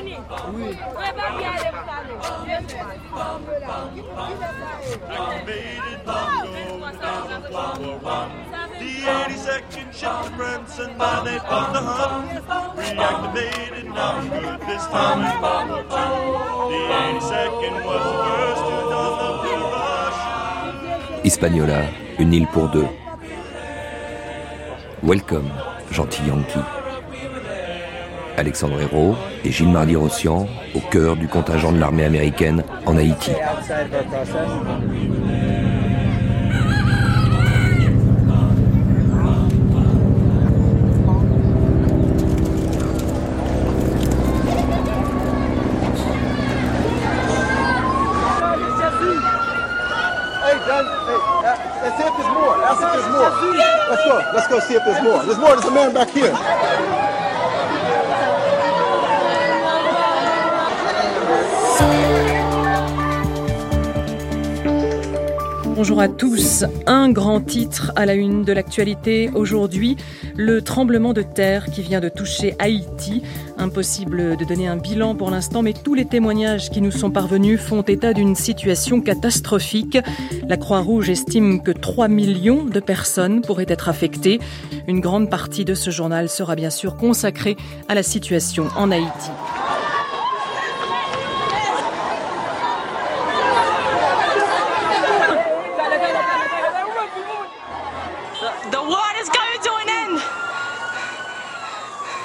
The 82nd ship Branson, and they found the hunt. Reactivated, now good this time in World War II. The 82nd was the first to don the blue rush. Hispaniola, une île pour deux. Welcome, gentil Yankee. Alexandre Hérault et Gilles Mardy-Rossian au cœur du contingent de l'armée américaine en Haïti. Let's go. Let's go see if there's more. There's more. There's a man back here. Bonjour à tous. Un grand titre à la une de l'actualité aujourd'hui, le tremblement de terre qui vient de toucher Haïti. Impossible de donner un bilan pour l'instant, mais tous les témoignages qui nous sont parvenus font état d'une situation catastrophique. La Croix-Rouge estime que 3 millions de personnes pourraient être affectées. Une grande partie de ce journal sera bien sûr consacrée à la situation en Haïti.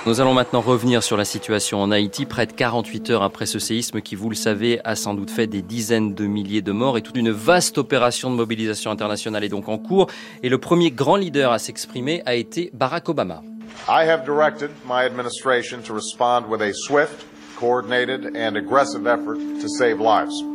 Nous allons maintenant revenir sur la situation en Haïti, près de 48 heures après ce séisme qui, vous le savez, a sans doute fait des dizaines de milliers de morts et toute une vaste opération de mobilisation internationale est donc en cours. Et le premier grand leader à s'exprimer a été Barack Obama. I have directed my administration to respond with a swift, coordinated, and aggressive effort to save lives.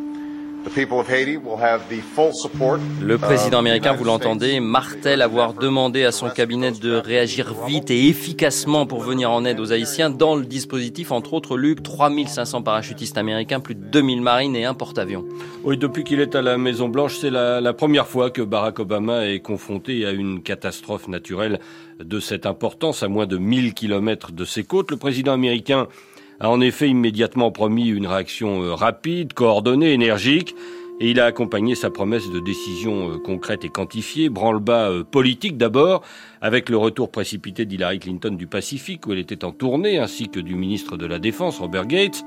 Le président of américain, vous l'entendez, martèle avoir demandé à son cabinet de réagir vite et efficacement pour venir en aide aux Haïtiens. Dans le dispositif, entre autres, Luc, 3500 parachutistes américains, plus de 2000 marines et un porte-avions. Oui, depuis qu'il est à la Maison Blanche, c'est la, la première fois que Barack Obama est confronté à une catastrophe naturelle de cette importance, à moins de 1000 kilomètres de ses côtes. Le président américain a en effet immédiatement promis une réaction euh, rapide, coordonnée, énergique. Et il a accompagné sa promesse de décision euh, concrète et quantifiée, branle-bas euh, politique d'abord, avec le retour précipité d'Hillary Clinton du Pacifique, où elle était en tournée, ainsi que du ministre de la Défense, Robert Gates.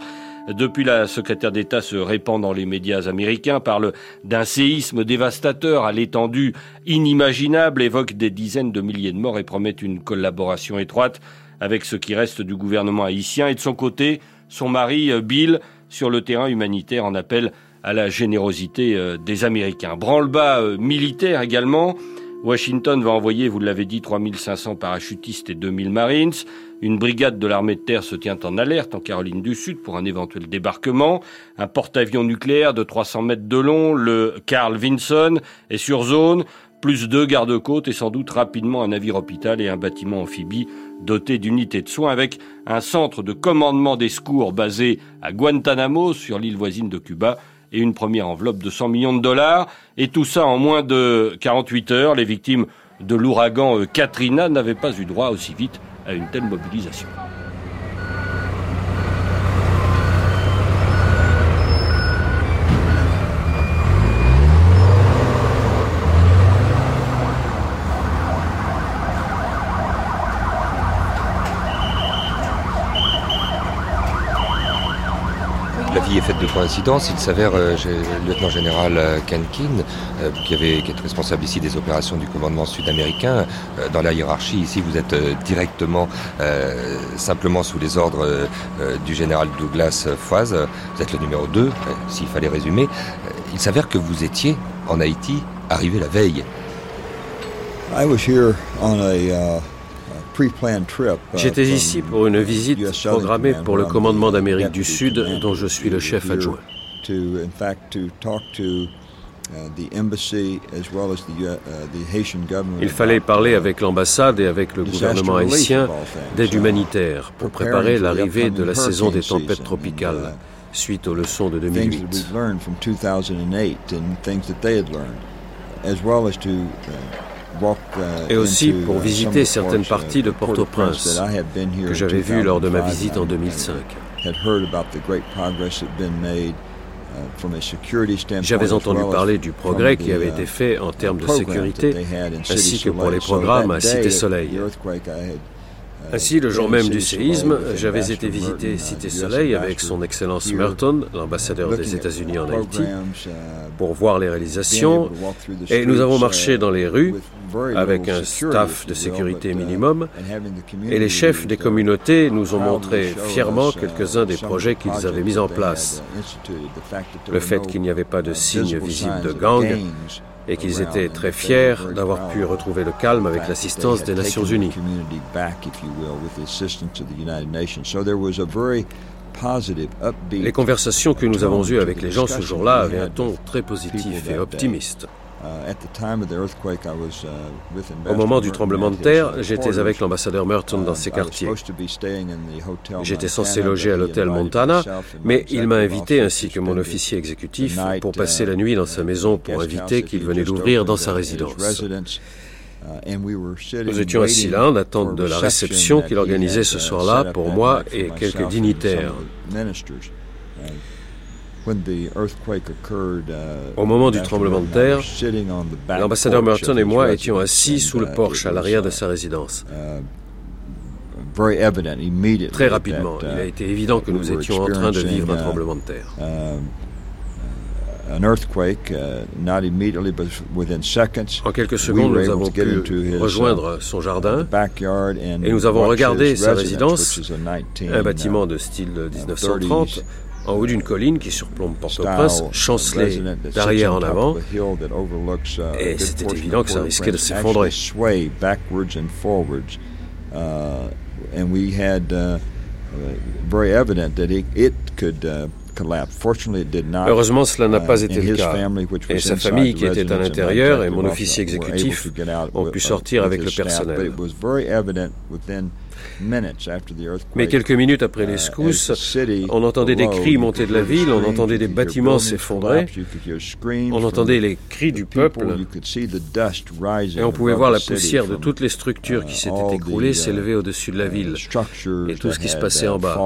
Depuis, la secrétaire d'État se répand dans les médias américains, parle d'un séisme dévastateur à l'étendue inimaginable, évoque des dizaines de milliers de morts et promet une collaboration étroite avec ce qui reste du gouvernement haïtien. Et de son côté, son mari, euh, Bill, sur le terrain humanitaire, en appelle à la générosité euh, des Américains. Branle-bas euh, militaire également. Washington va envoyer, vous l'avez dit, 3500 parachutistes et 2000 Marines. Une brigade de l'armée de terre se tient en alerte en Caroline du Sud pour un éventuel débarquement. Un porte-avions nucléaire de 300 mètres de long, le Carl Vinson, est sur zone. Plus deux gardes-côtes et sans doute rapidement un navire hôpital et un bâtiment amphibie doté d'unités de soins avec un centre de commandement des secours basé à Guantanamo sur l'île voisine de Cuba et une première enveloppe de 100 millions de dollars. Et tout ça en moins de 48 heures. Les victimes de l'ouragan euh, Katrina n'avaient pas eu droit aussi vite à une telle mobilisation. Faite de coïncidences. Il s'avère, euh, le lieutenant-général euh, Kenkin, euh, qui, avait, est responsable ici des opérations du commandement sud-américain, euh, dans la hiérarchie, ici, vous êtes directement, simplement sous les ordres du général Douglas Foise. Vous êtes le numéro 2, s'il fallait résumer. Il s'avère que vous étiez en Haïti, arrivé la veille. I was here on a, uh, J'étais from ici pour une visite programmée pour le commandement d'Amérique du Sud, dont je suis le chef adjoint. Uh, uh, uh. Il fallait parler uh, avec l'ambassade et avec le gouvernement haïtien d'aide Uh, humanitaire pour préparer l'arrivée de la saison des tempêtes tropicales uh, suite aux leçons de et aussi pour visiter certaines parties de Port-au-Prince que j'avais vues lors de ma visite en 2005. J'avais entendu parler du progrès qui avait été fait en termes de sécurité, ainsi que pour les programmes à Cité Soleil. Ainsi, le jour même du séisme, j'avais été visiter Cité Soleil avec son Excellence Merton, l'ambassadeur des États-Unis en Haïti, pour voir les réalisations, et nous avons marché dans les rues avec un staff de sécurité minimum, et les chefs des communautés nous ont montré fièrement quelques-uns des projets qu'ils avaient mis en place. Le fait qu'il n'y avait pas de signe visible de gang et qu'ils étaient très fiers d'avoir pu retrouver le calme avec l'assistance des Nations Unies. Les conversations que nous avons eues avec les gens ce jour-là avaient un ton très positif et optimiste. Au moment du tremblement de terre, j'étais avec l'ambassadeur Merton dans ces quartiers. J'étais censé loger à l'hôtel Montana, mais il m'a invité ainsi que mon officier exécutif pour passer la nuit dans sa maison pour inviter qu'il venait d'ouvrir dans sa résidence. Nous étions assis là en attente de la réception qu'il organisait ce soir-là pour moi et quelques dignitaires. Au moment du tremblement de terre, l'ambassadeur Merton et moi étions assis sous le porche à l'arrière de sa résidence. Très rapidement, il a été évident que nous étions en train de vivre un tremblement de terre. En quelques secondes, nous avons pu rejoindre son jardin et nous avons regardé sa résidence, un bâtiment de style 1930, en haut d'une colline qui surplombe Port-au-Prince, chancelée d'arrière en avant, et c'était évident que ça risquait de s'effondrer. Heureusement, cela n'a pas été le cas. Et sa famille, qui était à l'intérieur, et mon officier exécutif ont pu sortir avec le personnel. Mais quelques minutes après les secousses, on entendait des cris monter de la ville, on entendait des bâtiments s'effondrer, on entendait les cris du peuple, et on pouvait voir la poussière de toutes les structures qui s'étaient écroulées s'élever au-dessus de la ville, et tout ce qui se passait en bas.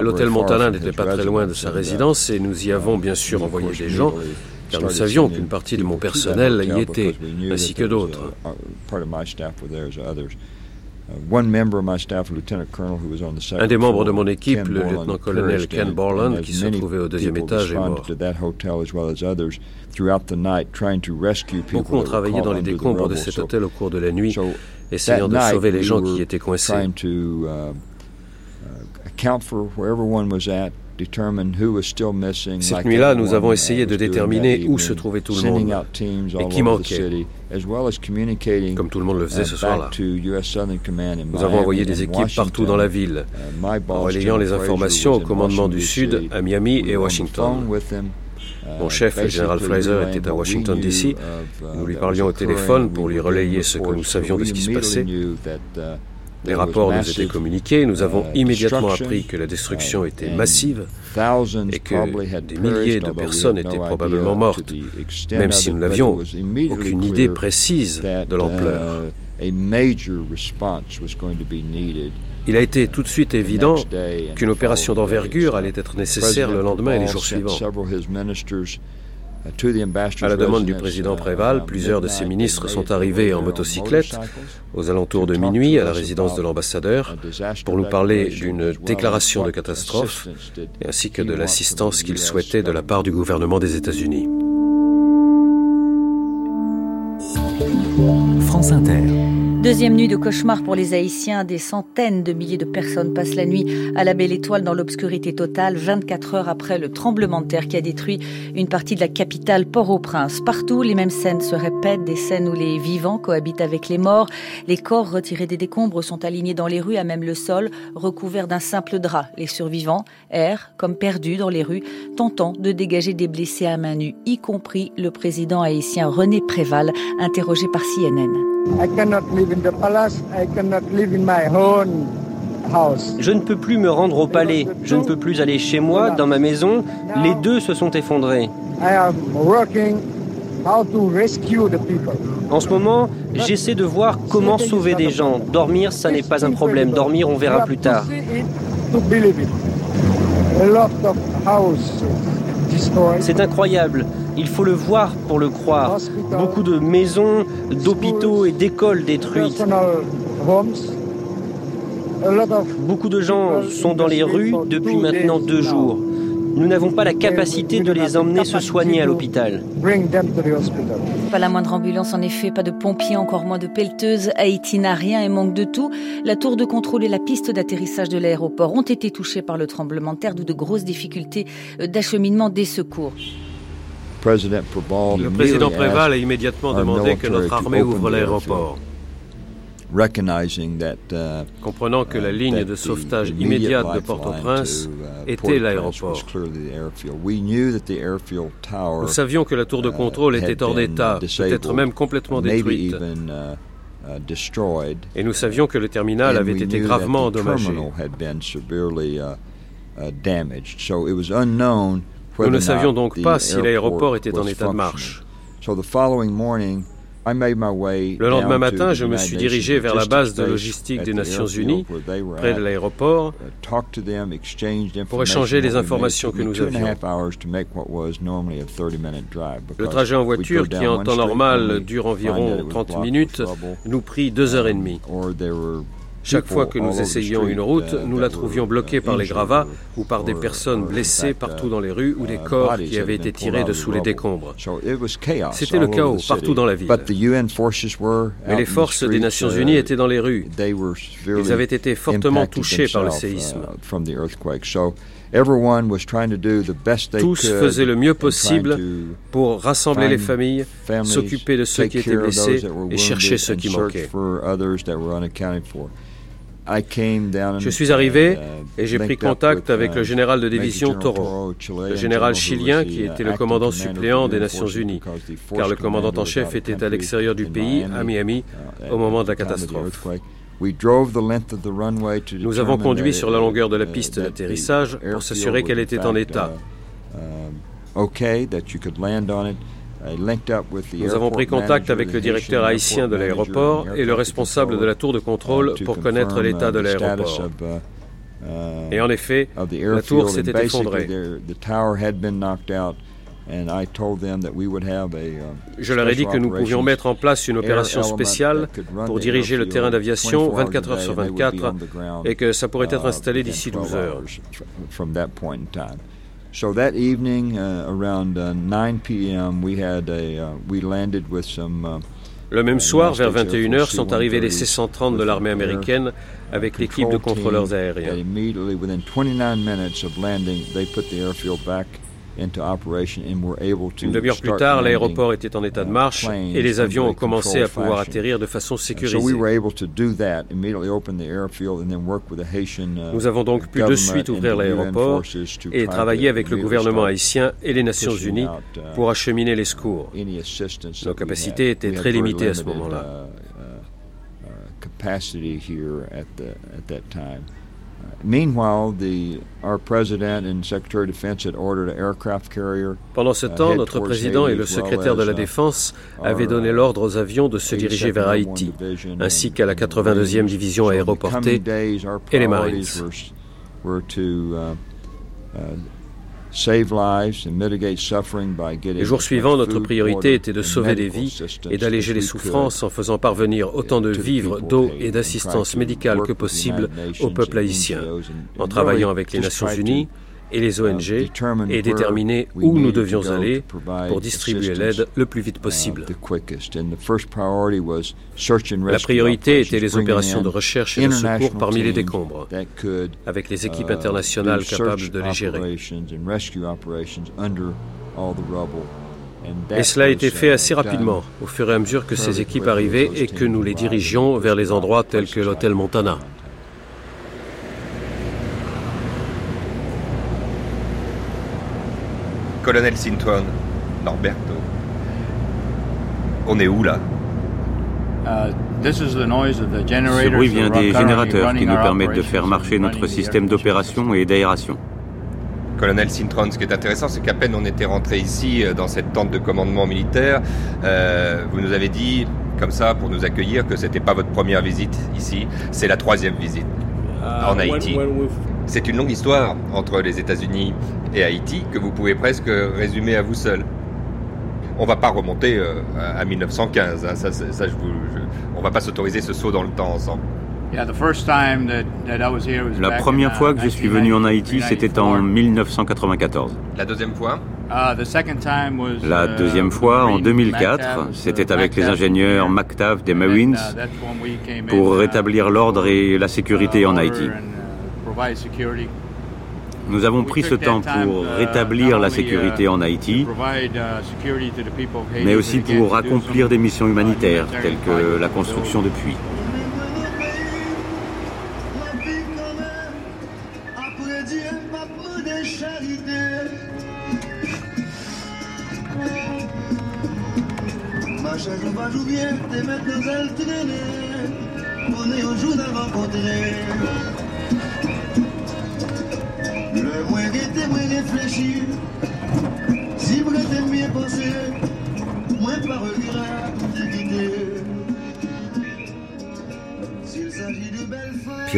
L'hôtel Montana n'était pas très loin de sa résidence et nous y avons bien sûr envoyé des gens car nous savions qu'une partie de mon personnel y était, ainsi que d'autres. Un des membres de mon équipe, le lieutenant-colonel Ken Borland, qui se trouvait au deuxième étage, est mort. Beaucoup ont travaillé dans les décombres de cet hôtel au cours de la nuit, essayant de sauver les gens qui étaient coincés. Cette nuit-là, nous avons essayé de déterminer où se trouvait tout le monde et qui manquait, comme tout le monde le faisait ce soir-là. Nous avons envoyé des équipes partout dans la ville, en relayant les informations au commandement du Sud, à Miami et Washington. Mon chef, le général Fraser, était à Washington, D.C. Nous lui parlions au téléphone pour lui relayer ce que nous savions de ce qui se passait. Les rapports nous étaient communiqués, nous avons immédiatement appris que la destruction était massive et que des milliers de personnes étaient probablement mortes, même si nous n'avions aucune idée précise de l'ampleur. Il a été tout de suite évident qu'une opération d'envergure allait être nécessaire le lendemain et les jours suivants. À la demande du président Préval, plusieurs de ses ministres sont arrivés en motocyclette aux alentours de minuit à la résidence de l'ambassadeur pour nous parler d'une déclaration de catastrophe ainsi que de l'assistance qu'ils souhaitaient de la part du gouvernement des États-Unis. France Inter. Deuxième nuit de cauchemar pour les Haïtiens. Des centaines de milliers de personnes passent la nuit à la Belle Étoile dans l'obscurité totale, 24 heures après le tremblement de terre qui a détruit une partie de la capitale Port-au-Prince. Partout, les mêmes scènes se répètent, des scènes où les vivants cohabitent avec les morts. Les corps retirés des décombres sont alignés dans les rues, à même le sol, recouverts d'un simple drap. Les survivants errent, comme perdus dans les rues, tentant de dégager des blessés à main nue, y compris le président haïtien René Préval, interrogé par CNN je ne peux plus me rendre au palais, je ne peux plus aller chez moi, dans ma maison. Les deux se sont effondrés. En ce moment, j'essaie de voir comment sauver des gens. Dormir, ça n'est pas un problème. Dormir, on verra plus tard. C'est incroyable. Il faut le voir pour le croire. Beaucoup de maisons, d'hôpitaux et d'écoles détruites. Beaucoup de gens sont dans les rues depuis maintenant deux jours. Nous n'avons pas la capacité de les emmener se soigner à l'hôpital. Pas la moindre ambulance en effet, pas de pompiers, encore moins de pelleteuses. Haïti n'a rien et manque de tout. La tour de contrôle et la piste d'atterrissage de l'aéroport ont été touchées par le tremblement de terre, d'où de grosses difficultés d'acheminement des secours. Le président Préval a immédiatement demandé que notre armée ouvre l'aéroport. Comprenant que la ligne de sauvetage immédiate de Port-au-Prince était l'aéroport. Nous savions que la tour de contrôle était hors d'état, peut-être même complètement détruite. Et nous savions que le terminal avait été gravement endommagé. Nous ne savions donc pas si l'aéroport était en état de marche. Le lendemain matin, je me suis dirigé vers la base de logistique des Nations Unies, près de l'aéroport, pour échanger les informations que nous avions. Le trajet en voiture, qui en temps normal dure environ 30 minutes, nous prit deux heures et demie. Chaque fois que nous essayions une route, nous la trouvions bloquée par les gravats ou par des personnes blessées partout dans les rues ou des corps qui avaient été tirés de sous les décombres. C'était le chaos partout dans la ville. Mais les forces des Nations Unies étaient dans les rues. Ils avaient été fortement touchés par le séisme. Tous faisaient le mieux possible pour rassembler les familles, s'occuper de ceux qui étaient blessés et chercher ceux qui manquaient. Je suis arrivé et j'ai pris contact avec le général de division Toro, le général chilien qui était le commandant suppléant des Nations Unies, car le commandant en chef était à l'extérieur du pays, à Miami, au moment de la catastrophe. Nous avons conduit sur la longueur de la piste d'atterrissage pour s'assurer qu'elle était en état. Nous avons pris contact avec le directeur haïtien de l'aéroport et le responsable de la tour de contrôle pour connaître l'état de l'aéroport. Et en effet, la tour s'était effondrée. Je leur ai dit que nous pouvions mettre en place une opération spéciale pour diriger le terrain d'aviation 24 heures sur 24 et que ça pourrait être installé d'ici 12 heures. So that evening, uh, around uh, 9 p.m., we had a uh, we landed with some. Le même soir, vers 21h, sont arrivés les C-130 de l'armée américaine avec l'équipe de contrôleurs aériens. Immediately, within 29 minutes of landing, they put the airfield back Une demi-heure plus tard, l'aéroport était en état de marche et les avions ont commencé à pouvoir atterrir de façon sécurisée. Nous avons donc pu de suite ouvrir l'aéroport et travailler avec le gouvernement haïtien et les Nations Unies pour acheminer les secours. Nos capacités étaient très limitées à ce moment-là. Pendant ce temps, notre président et le secrétaire de la Défense avaient donné l'ordre aux avions de se diriger vers Haïti, ainsi qu'à la 82e division aéroportée et les Marines. Les jours suivants, notre priorité était de sauver des vies et d'alléger les souffrances en faisant parvenir autant de vivres, d'eau et d'assistance médicale que possible au peuple haïtien, en travaillant avec les Nations Unies et les ONG et déterminer où nous devions aller pour distribuer l'aide le plus vite possible. La priorité était les opérations de recherche et de secours parmi les décombres, avec les équipes internationales capables de les gérer. Et cela a été fait assez rapidement, au fur et à mesure que ces équipes arrivaient et que nous les dirigions vers les endroits tels que l'hôtel Montana. Colonel Sinton, Norberto. On est où là? Ce bruit vient des générateurs qui nous permettent de faire marcher notre système d'opération et d'aération. Colonel Sintron, ce qui est intéressant, c'est qu'à peine on était rentré ici, euh, dans cette tente de commandement militaire, euh, vous nous avez dit comme ça pour nous accueillir que c'était pas votre première visite ici, c'est la troisième visite en Haïti. C'est une longue histoire entre les États-Unis et Haïti que vous pouvez presque résumer à vous seul. On va pas remonter euh, à 1915, hein, ça, ça je vous, on va pas s'autoriser ce saut dans le temps ensemble. La première fois que je suis venu en Haïti, c'était en 1994. La deuxième fois? La uh, deuxième fois, en 2004, c'était avec les ingénieurs MacTav des Marines uh, pour rétablir l'ordre et la sécurité en Haïti. Nous avons pris ce temps pour uh, rétablir la sécurité en Haïti, mais aussi pour accomplir des missions humanitaires telles que la construction de puits.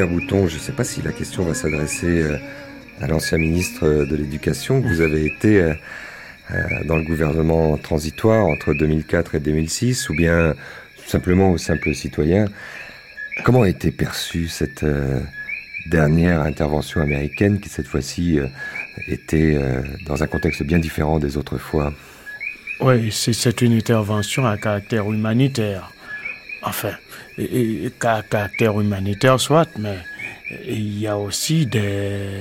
Bouton, je ne sais pas si la question va s'adresser euh, à l'ancien ministre de l'Éducation. Vous avez été euh, euh, dans le gouvernement transitoire entre 2004 et 2006, ou bien simplement au simple citoyen. Comment a été perçue cette dernière intervention américaine qui cette fois-ci était dans un contexte bien différent des autres fois? Oui, c'est une intervention à caractère humanitaire. Enfin, et, caractère humanitaire soit, mais il y a aussi des,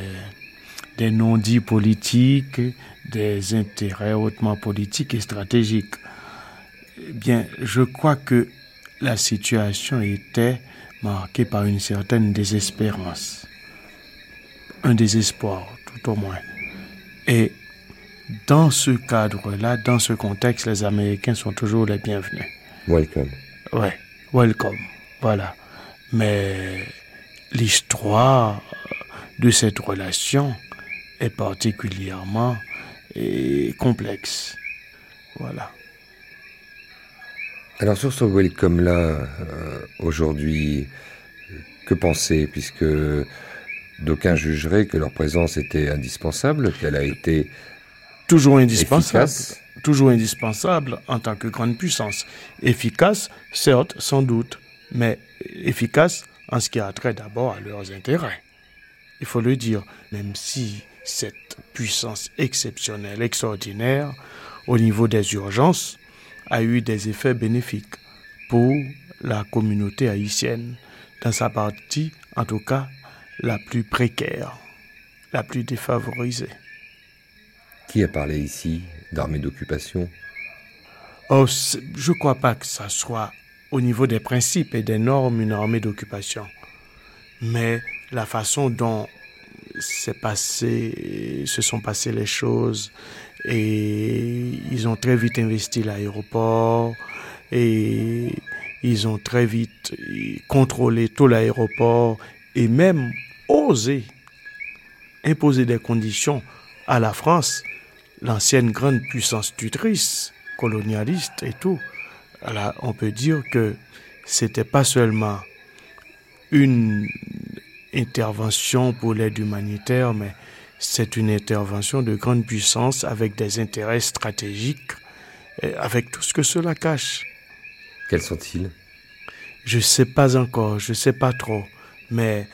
des non-dits politiques, des intérêts hautement politiques et stratégiques. Eh bien, je crois que la situation était marquée par une certaine désespérance, un désespoir tout au moins. Et dans ce cadre-là, dans ce contexte, les Américains sont toujours les bienvenus. Welcome. Ouais welcome. Voilà. Mais l'histoire de cette relation est particulièrement complexe. Voilà. Alors sur ce welcome-là, euh, aujourd'hui, que penser Puisque d'aucuns jugeraient que leur présence était indispensable, qu'elle a été toujours indispensable toujours indispensable en tant que grande puissance. Efficace, certes, sans doute, mais efficace en ce qui a trait d'abord à leurs intérêts. Il faut le dire, même si cette puissance exceptionnelle, extraordinaire, au niveau des urgences, a eu des effets bénéfiques pour la communauté haïtienne, dans sa partie, en tout cas, la plus précaire, la plus défavorisée. Qui a parlé ici d'armée d'occupation? Oh, je ne crois pas que ça soit au niveau des principes et des normes une armée d'occupation. Mais la façon dont passé, se sont passées les choses et ils ont très vite investi l'aéroport et ils ont très vite contrôlé tout l'aéroport et même osé imposer des conditions à la France l'ancienne grande puissance tutrice, colonialiste et tout. Alors, on peut dire que c'était pas seulement une intervention pour l'aide humanitaire, mais c'est une intervention de grande puissance avec des intérêts stratégiques, avec tout ce que cela cache. Quels sont-ils? Je ne sais pas encore, je ne sais pas trop, mais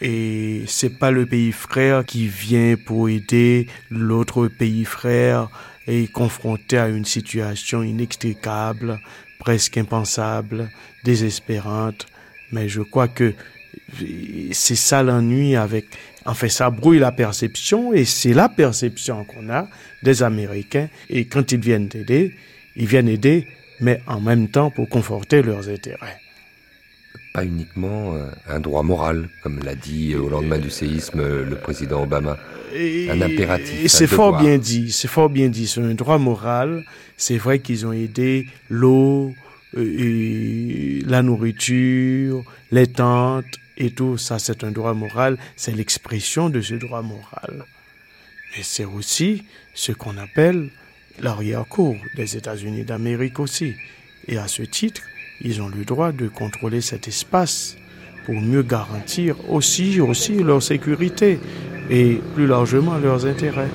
et c'est pas le pays frère qui vient pour aider l'autre pays frère et confronté à une situation inextricable, presque impensable, désespérante. Mais je crois que c'est ça l'ennui avec, en fait, ça brouille la perception et c'est la perception qu'on a des Américains. Et quand ils viennent aider, ils viennent aider, mais en même temps pour conforter leurs intérêts pas uniquement euh, un droit moral, comme l'a dit au lendemain du séisme le président Obama. un impératif. C'est fort bien dit, c'est fort bien dit. C'est un droit moral. C'est vrai qu'ils ont aidé l'eau, euh, la nourriture, les tentes et tout. Ça, c'est un droit moral. C'est l'expression de ce droit moral. Mais c'est aussi ce qu'on appelle l'arrière-cour des États-Unis d'Amérique aussi. Et à ce titre, ils ont le droit de contrôler cet espace pour mieux garantir aussi, aussi leur sécurité et plus largement leurs intérêts.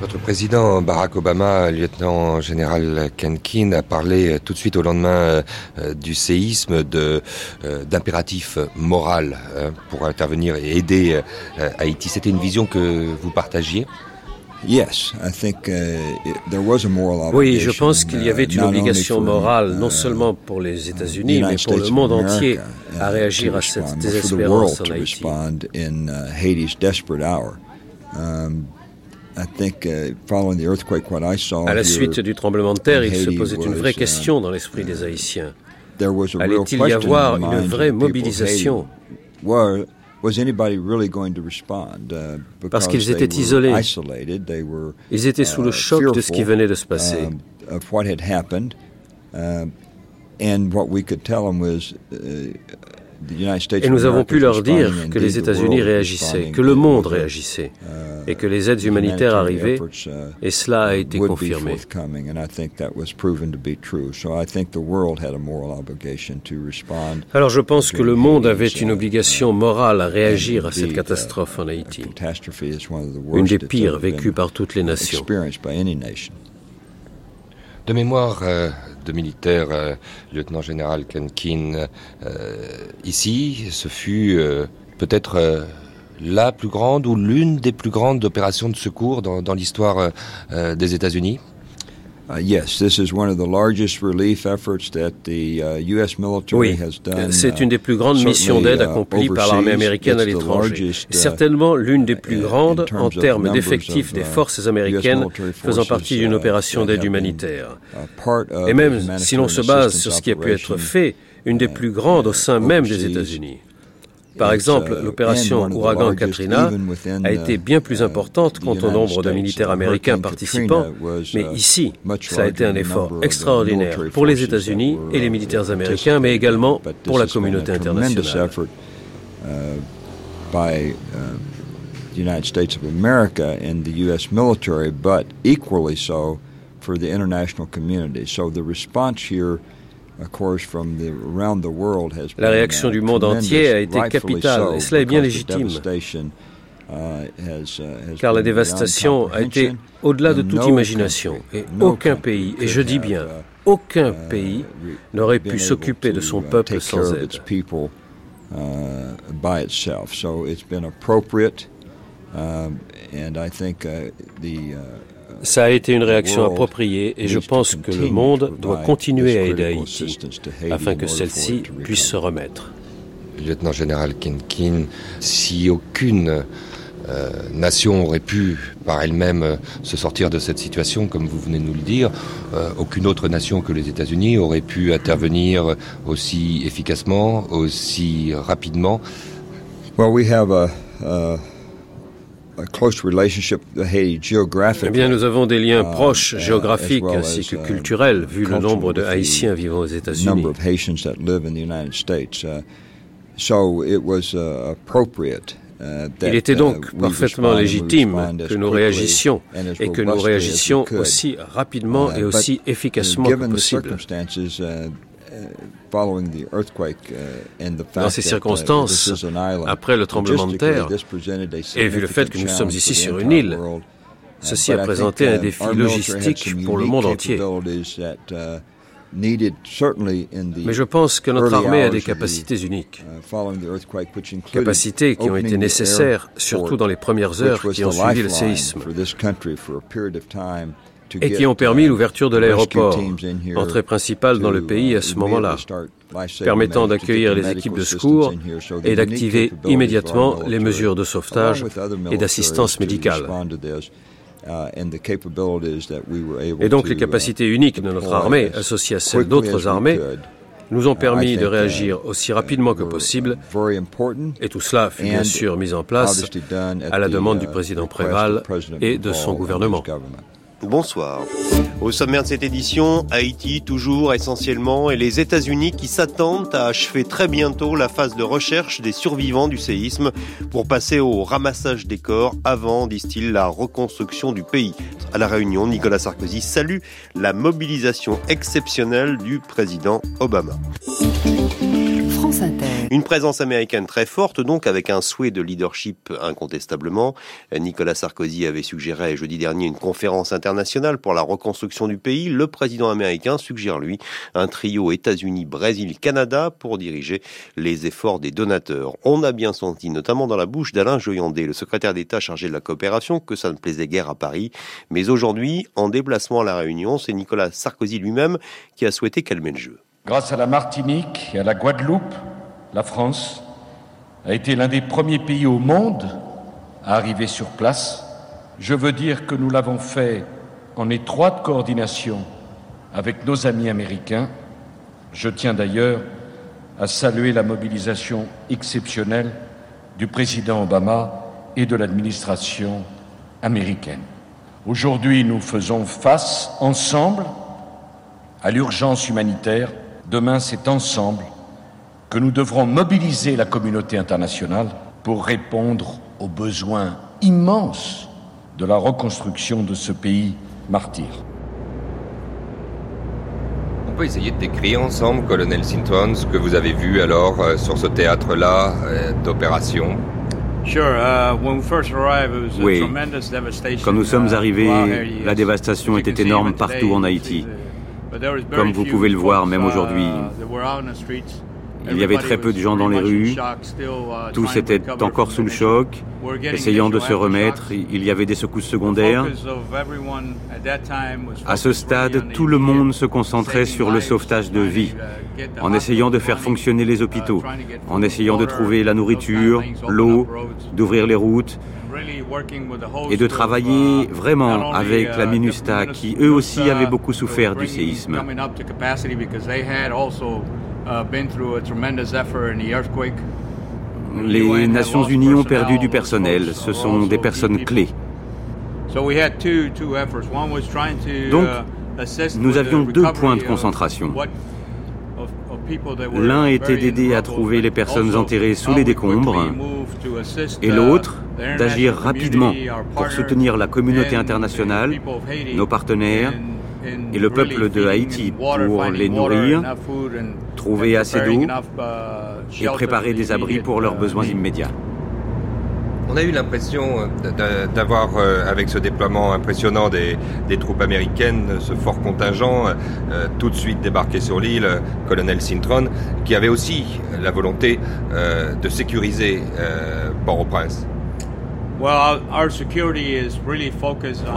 Votre président Barack Obama, lieutenant général Ken a parlé tout de suite au lendemain euh, du séisme euh, d'impératif moral hein, pour intervenir et aider euh, Haïti. C'était une vision que vous partagiez? Oui, je pense qu'il y avait une obligation morale, non uh, seulement pour les États-Unis, mais pour le monde entier, à réagir à cette désespérance en Haïti. À la suite du tremblement de terre, il se posait une vraie uh, question dans l'esprit des Haïtiens. Allait-il y avoir une vraie mobilisation? was anybody really going to respond, uh, Parce qu'ils étaient isolés. Isolated, they were, Ils étaient sous uh, le choc fearful, de ce qui venait de se passer. Um, of what had happened, uh, and what we could tell them was. Uh, Et nous avons pu leur dire que les États-Unis réagissaient, que le monde réagissait, uh, et que les aides humanitaires arrivaient, et cela a été confirmé. Alors je pense que le monde avait une obligation morale à réagir à cette uh, catastrophe en Haïti, une des pires vécues par toutes les nations. De mémoire euh, de militaire, euh, lieutenant-général Kenkin, euh, ici, ce fut peut-être la plus grande ou l'une des plus grandes opérations de secours dans l'histoire des États-Unis oui, c'est une des plus grandes missions d'aide uh, accomplies par l'armée américaine à l'étranger. Uh, certainement l'une des plus grandes en termes d'effectifs des uh, forces américaines faisant partie d'une opération d'aide humanitaire. Et même si l'on se base sur ce qui a pu être fait, une des plus grandes au sein même des États-Unis. Par exemple, uh, l'opération Ouragan Katrina a été bien plus importante quant au nombre de militaires américains participants, mais uh, ici, ça a été un effort extraordinaire pour les États-Unis et les militaires américains, mais également pour la communauté internationale. by the United States of America and the U.S. military, but equally so for the international community. So the response here la réaction du monde entier a été capitale, et cela est bien légitime, uh, uh, car la dévastation a été au-delà de toute imagination, et aucun pays, et je dis bien, uh, aucun pays n'aurait pu s'occuper de son peuple sans aide. Ça a été une réaction appropriée et je pense que le monde doit continuer à aider Haïti afin que celle-ci puisse se remettre. Lieutenant général Kinkin, si aucune euh, nation aurait pu par elle-même euh, se sortir de cette situation, comme vous venez de nous le dire, euh, aucune autre nation que les États-Unis aurait pu intervenir aussi efficacement, aussi rapidement. Well, we have a, eh bien, nous avons des liens uh, proches géographiques ainsi que uh, culturels, vu le nombre de Haïtiens vivant aux États-Unis. Il était donc parfaitement légitime que nous réagissions et que nous réagissions aussi rapidement uh, et aussi efficacement que possible. Dans ces circonstances, après le tremblement de terre, et vu le fait que nous sommes ici sur une île, ceci a présenté un défi logistique pour le monde entier. Uh, Mais je pense que notre armée a des capacités uniques. Uh, capacités qui ont été nécessaires, surtout dans les premières heures qui ont suivi le séisme et qui ont permis uh, l'ouverture de l'aéroport, entrée principale dans le pays à ce uh, moment-là, permettant d'accueillir les équipes de secours et d'activer immédiatement les mesures de sauvetage et d'assistance médicale. Et donc les capacités uniques de notre armée, associées à celles d'autres armées, nous ont permis de réagir aussi rapidement que possible, et tout cela fut bien sûr mis en place à la demande du président Préval et de son gouvernement. Bonsoir. Au sommaire de cette édition, Haïti toujours essentiellement et les États-Unis qui s'attendent à achever très bientôt la phase de recherche des survivants du séisme pour passer au ramassage des corps avant, disent-ils, la reconstruction du pays. À la réunion, Nicolas Sarkozy salue la mobilisation exceptionnelle du président Obama. Une présence américaine très forte, donc avec un souhait de leadership incontestablement. Nicolas Sarkozy avait suggéré jeudi dernier une conférence internationale pour la reconstruction du pays. Le président américain suggère, lui, un trio États-Unis, Brésil, Canada pour diriger les efforts des donateurs. On a bien senti, notamment dans la bouche d'Alain Joyandé, le secrétaire d'État chargé de la coopération, que ça ne plaisait guère à Paris. Mais aujourd'hui, en déplacement à la Réunion, c'est Nicolas Sarkozy lui-même qui a souhaité calmer le jeu. Grâce à la Martinique et à la Guadeloupe, la France a été l'un des premiers pays au monde à arriver sur place. Je veux dire que nous l'avons fait en étroite coordination avec nos amis américains. Je tiens d'ailleurs à saluer la mobilisation exceptionnelle du président Obama et de l'administration américaine. Aujourd'hui, nous faisons face ensemble à l'urgence humanitaire Demain, c'est ensemble que nous devrons mobiliser la communauté internationale pour répondre aux besoins immenses de la reconstruction de ce pays martyr. On peut essayer de décrire ensemble, colonel Sinton, ce que vous avez vu alors euh, sur ce théâtre-là euh, d'opération? Uh, oui, quand nous sommes arrivés, la dévastation était énorme partout en Haïti. Comme vous pouvez le voir, même aujourd'hui, il y avait très peu de gens dans les rues, tous étaient encore sous le choc, essayant de se remettre, il y avait des secousses secondaires. À ce stade, tout le monde se concentrait sur le sauvetage de vie, en essayant de faire fonctionner les hôpitaux, en essayant de trouver la nourriture, l'eau, d'ouvrir les routes, et de travailler vraiment avec la MINUSTA qui eux aussi avaient beaucoup souffert du séisme. Les Nations Unies ont perdu du personnel, ce sont des personnes clés. Donc, nous avions deux points de concentration. L'un était d'aider à trouver les personnes enterrées sous les décombres et l'autre d'agir rapidement pour soutenir la communauté internationale, nos partenaires et le peuple de Haïti pour les nourrir, trouver assez d'eau et préparer des abris pour leurs besoins immédiats. On a eu l'impression euh, d'avoir, euh, avec ce déploiement impressionnant des, troupes américaines, ce fort contingent, euh, tout de suite débarqué sur l'île, colonel Sintron, qui avait aussi la volonté de sécuriser Port-au-Prince. En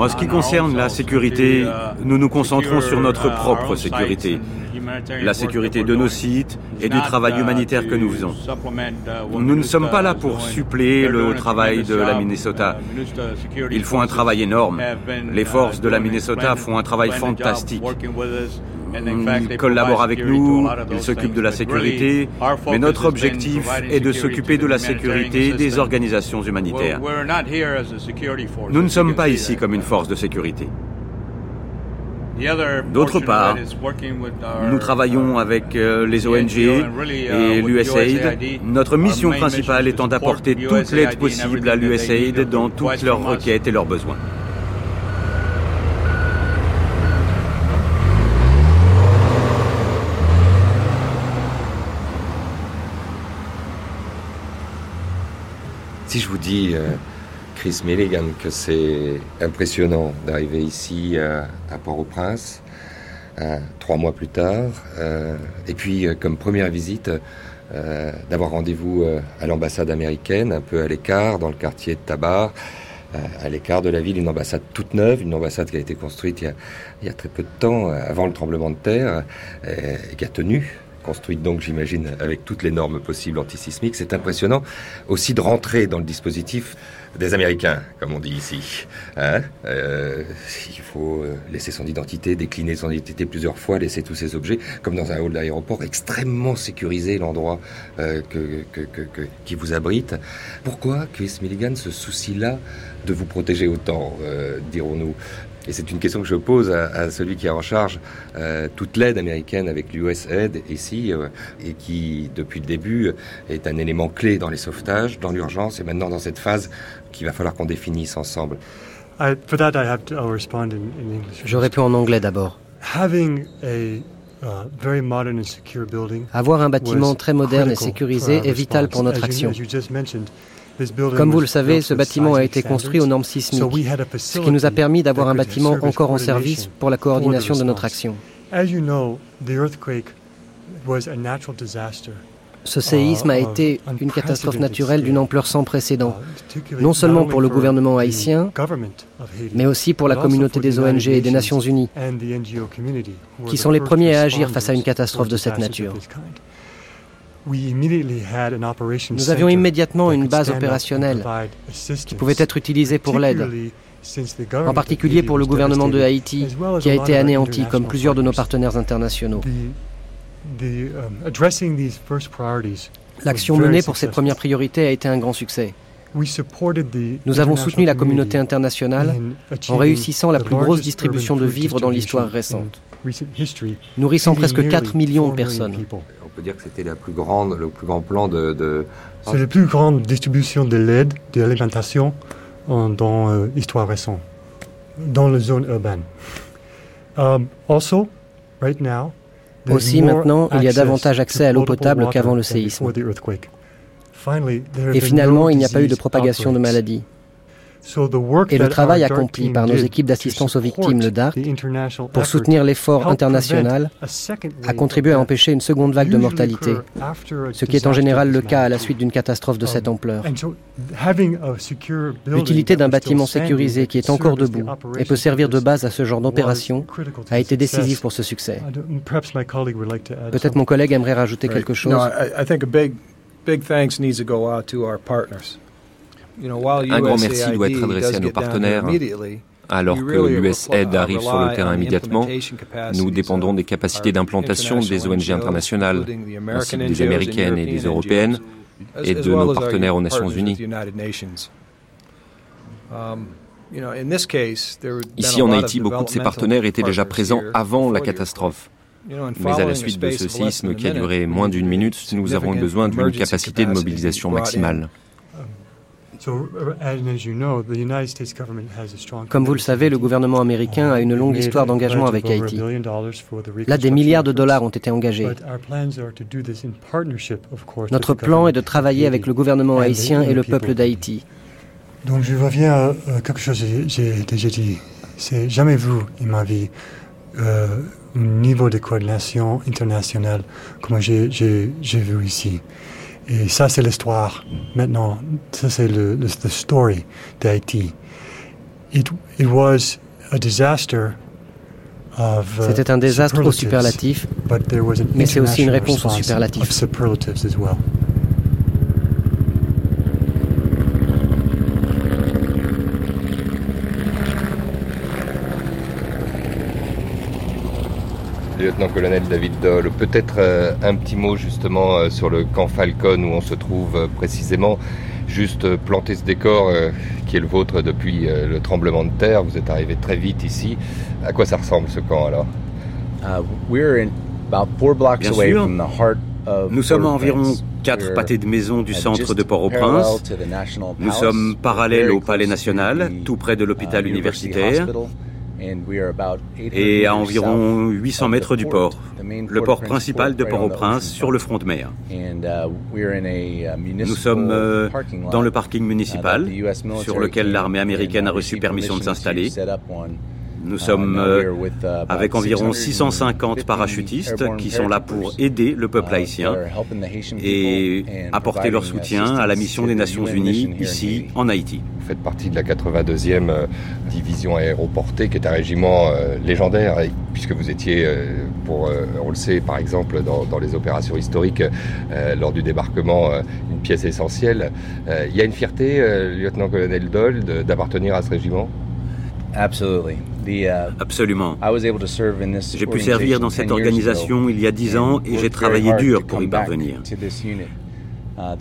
ce qui concerne la sécurité, uh, nous nous concentrons sur notre uh, propre sécurité, la sécurité de nos sites et du travail uh, humanitaire que nous faisons. Nous ne sommes pas là pour suppléer le travail de la Minnesota. Ils font un travail énorme. Les forces de la Minnesota font un travail fantastique. Ils collaborent avec nous, ils s'occupent de la sécurité, mais notre objectif est de s'occuper de la sécurité des organisations humanitaires. Nous ne sommes pas ici comme une force de sécurité. D'autre part, nous travaillons avec euh, les ONG et l'USAID, notre mission principale étant d'apporter toute l'aide possible à l'USAID dans toutes leurs requêtes et leurs besoins. Si je vous dis, euh, Chris Milligan, que c'est impressionnant d'arriver ici euh, à Port-au-Prince, euh, trois mois plus tard, et puis comme première visite, d'avoir rendez-vous à l'ambassade américaine, un peu à l'écart, dans le quartier de Tabar, à l'écart de la ville, une ambassade toute neuve, une ambassade qui a été construite il y a très peu de temps, avant le tremblement de terre, et qui a tenu construite donc, j'imagine, avec toutes les normes possibles antisismiques. C'est impressionnant aussi de rentrer dans le dispositif des Américains, comme on dit ici. Hein euh, il faut euh, laisser son identité, décliner son identité plusieurs fois, laisser tous ses objets, comme dans un hall d'aéroport, extrêmement sécurisé l'endroit euh, qui vous abrite. Pourquoi Chris Milligan se soucie là de vous protéger autant, euh, dirons-nous? Et c'est une question que je pose à, celui qui est en charge euh, toute l'aide américaine avec l'USAID ici euh, et qui, depuis le début, est un élément clé dans les sauvetages, dans l'urgence et maintenant dans cette phase qu'il va falloir qu'on définisse ensemble. Je réponds en anglais d'abord. Uh, Avoir un bâtiment très moderne et sécurisé est vital pour notre action. Comme vous le savez, ce bâtiment a été construit aux normes sismiques, ce qui nous a permis d'avoir un bâtiment encore en service pour la coordination de notre action. Ce séisme a été une catastrophe naturelle d'une ampleur sans précédent, non seulement pour le gouvernement haïtien, mais aussi pour la communauté des ONG et des Nations Unies, qui sont les premiers à agir face à une catastrophe de cette nature. Nous avions immédiatement une base opérationnelle qui pouvait être utilisée pour l'aide, en particulier pour le gouvernement de Haïti, qui a été anéanti comme plusieurs de nos partenaires internationaux. Um, L'action menée pour ces premières priorités a été un grand succès. Nous avons soutenu la communauté internationale en réussissant la plus grosse distribution de vivres dans l'histoire récente, nourrissant presque 4 millions de personnes. on peut dire que c'était la plus grande, le plus grand plan de. C'est la plus grande distribution de l'aide, de l'alimentation dans l'histoire euh, récente, dans la zone urbaine. Um, also, right now, Aussi maintenant, il y a davantage accès à l'eau potable qu'avant le séisme. Et finalement, il n'y a pas eu de propagation de maladies. Et le travail accompli par nos équipes d'assistance aux victimes, le DART, pour soutenir l'effort international, a contribué à empêcher une seconde vague de mortalité, ce qui est en général le cas à la suite d'une catastrophe de cette ampleur. L'utilité d'un bâtiment sécurisé qui est encore debout et peut servir de base à ce genre d'opération a été décisive pour ce succès. Peut-être mon collègue aimerait rajouter quelque chose. Un grand merci doit être adressé à nos partenaires. Alors que l'USAID arrive sur le terrain immédiatement, nous dépendons des capacités d'implantation des ONG internationales, ainsi que des américaines et des européennes, et de nos partenaires aux Nations Unies. Ici en Haïti, beaucoup de ces partenaires étaient déjà présents avant la catastrophe. Mais à la suite de ce séisme qui a duré moins d'une minute, nous avons besoin d'une capacité de mobilisation maximale. Comme vous le savez, le gouvernement américain a une longue histoire d'engagement avec Haïti. Là, des milliards de dollars ont été engagés. Notre plan est de travailler avec le gouvernement haïtien et le peuple d'Haïti. Donc je reviens à quelque chose que j'ai déjà dit. C'est jamais vu in ma vie euh, un niveau de coordination internationale comme j'ai vu ici. Et ça, c'est l'histoire. Maintenant, ça, c'est le, le the story d'Haïti. It, it was a disaster of, uh, C'était un désastre au superlatif, mais c'est aussi une réponse au superlatif. Lieutenant-colonel David Doll. Peut-être euh, un petit mot justement euh, sur le camp Falcon où on se trouve euh, précisément. Juste planter ce décor qui est le vôtre depuis le tremblement de terre. Vous êtes arrivé très vite ici. À quoi ça ressemble ce camp alors? Uh, Bien sûr. Nous sommes à environ quatre pâtés de maison du centre de Port-au-Prince. Nous sommes parallèles au Palais national, tout près de l'hôpital uh, universitaire et à environ 800 mètres du port, le port principal de Port-au-Prince sur le front de mer. Nous sommes euh, dans le parking municipal sur lequel l'armée américaine a reçu permission de s'installer. Nous sommes euh, avec environ 650 parachutistes qui sont là pour aider le peuple haïtien et apporter leur soutien à la mission des Nations Unies ici en Haïti. Vous faites partie de la 82e euh, division aéroportée qui est un régiment euh, légendaire puisque vous étiez, pour, on le sait par exemple dans, les opérations historiques lors du débarquement, une pièce essentielle. Il y a une fierté, lieutenant-colonel Doll, d'appartenir à ce régiment? Uh, Absolument. J'ai pu servir dans cette organisation il y a dix ans et j'ai travaillé dur pour y parvenir. Uh,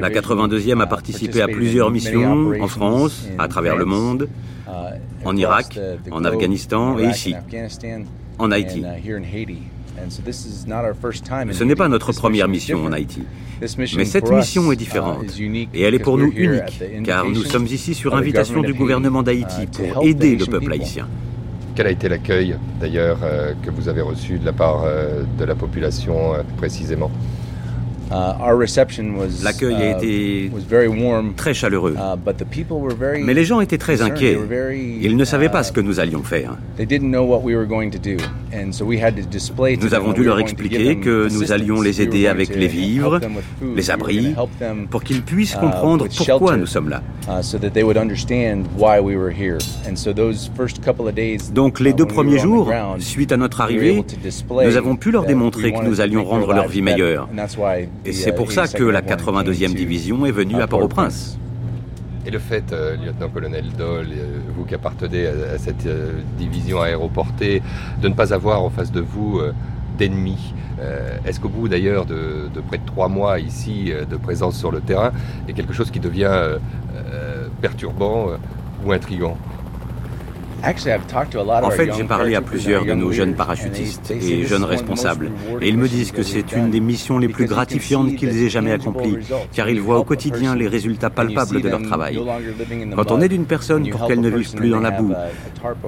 La 82e a participé à plusieurs missions en France, à travers le monde, uh, en Irak, en Afghanistan et ici, en Haïti. Ce n'est pas notre première mission en Haïti. Mais cette mission est uh, différente. et elle est pour nous unique car nous sommes ici sur invitation du gouvernement d'Haïti uh, pour aider le peuple haïtien. Quel a été l'accueil d'ailleurs euh, que vous avez reçu de la part euh, de la population euh, précisément? L'accueil a uh, été très chaleureux. Uh, Mais les gens étaient très inquiets. Ils ne savaient pas ce que nous allions faire. Nous avons dû leur expliquer que nous allions les aider avec les vivres, les abris, pour qu'ils puissent comprendre pourquoi nous sommes là. Donc les deux premiers jours, suite à notre arrivée, nous avons pu leur démontrer que nous allions rendre leur vie meilleure. Et c'est pour ça que la 82e division est venue à Port-au-Prince. Et le fait, euh, lieutenant-colonel Doll, euh, vous qui appartenez à, cette euh, division aéroportée, de ne pas avoir en face de vous d'ennemis, est-ce qu'au bout d'ailleurs de, de, près de trois mois ici de présence sur le terrain, est quelque chose qui devient perturbant ou intrigant en fait, j'ai parlé à plusieurs de nos jeunes parachutistes et jeunes responsables, et ils me disent que c'est une des missions les plus gratifiantes qu'ils aient jamais accomplies, car ils voient au quotidien les résultats palpables de leur travail. Quand on aide une personne pour qu'elle ne vive plus dans la boue,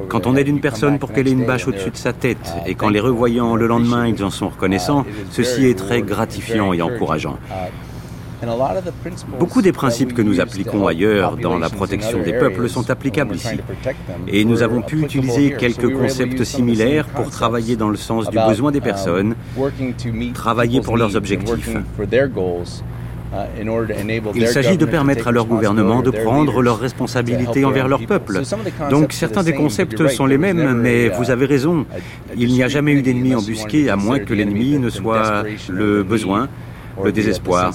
quand on aide une personne pour qu'elle ait une bâche au-dessus de sa tête, et qu'en les revoyant le lendemain, ils en sont reconnaissants, ceci est très gratifiant et encourageant. Beaucoup des principes que nous appliquons ailleurs dans la protection des peuples sont applicables ici. Et nous avons pu utiliser quelques concepts similaires pour travailler dans le sens du besoin des um, personnes, travailler pour leurs objectifs. Uh, Il s'agit de permettre à leur gouvernement de prendre leurs responsabilités envers leur peuple. Donc certains des concepts sont les mêmes, mais uh, vous avez raison. Il n'y a jamais eu d'ennemi embusqué à moins que l'ennemi ne soit le besoin, le désespoir.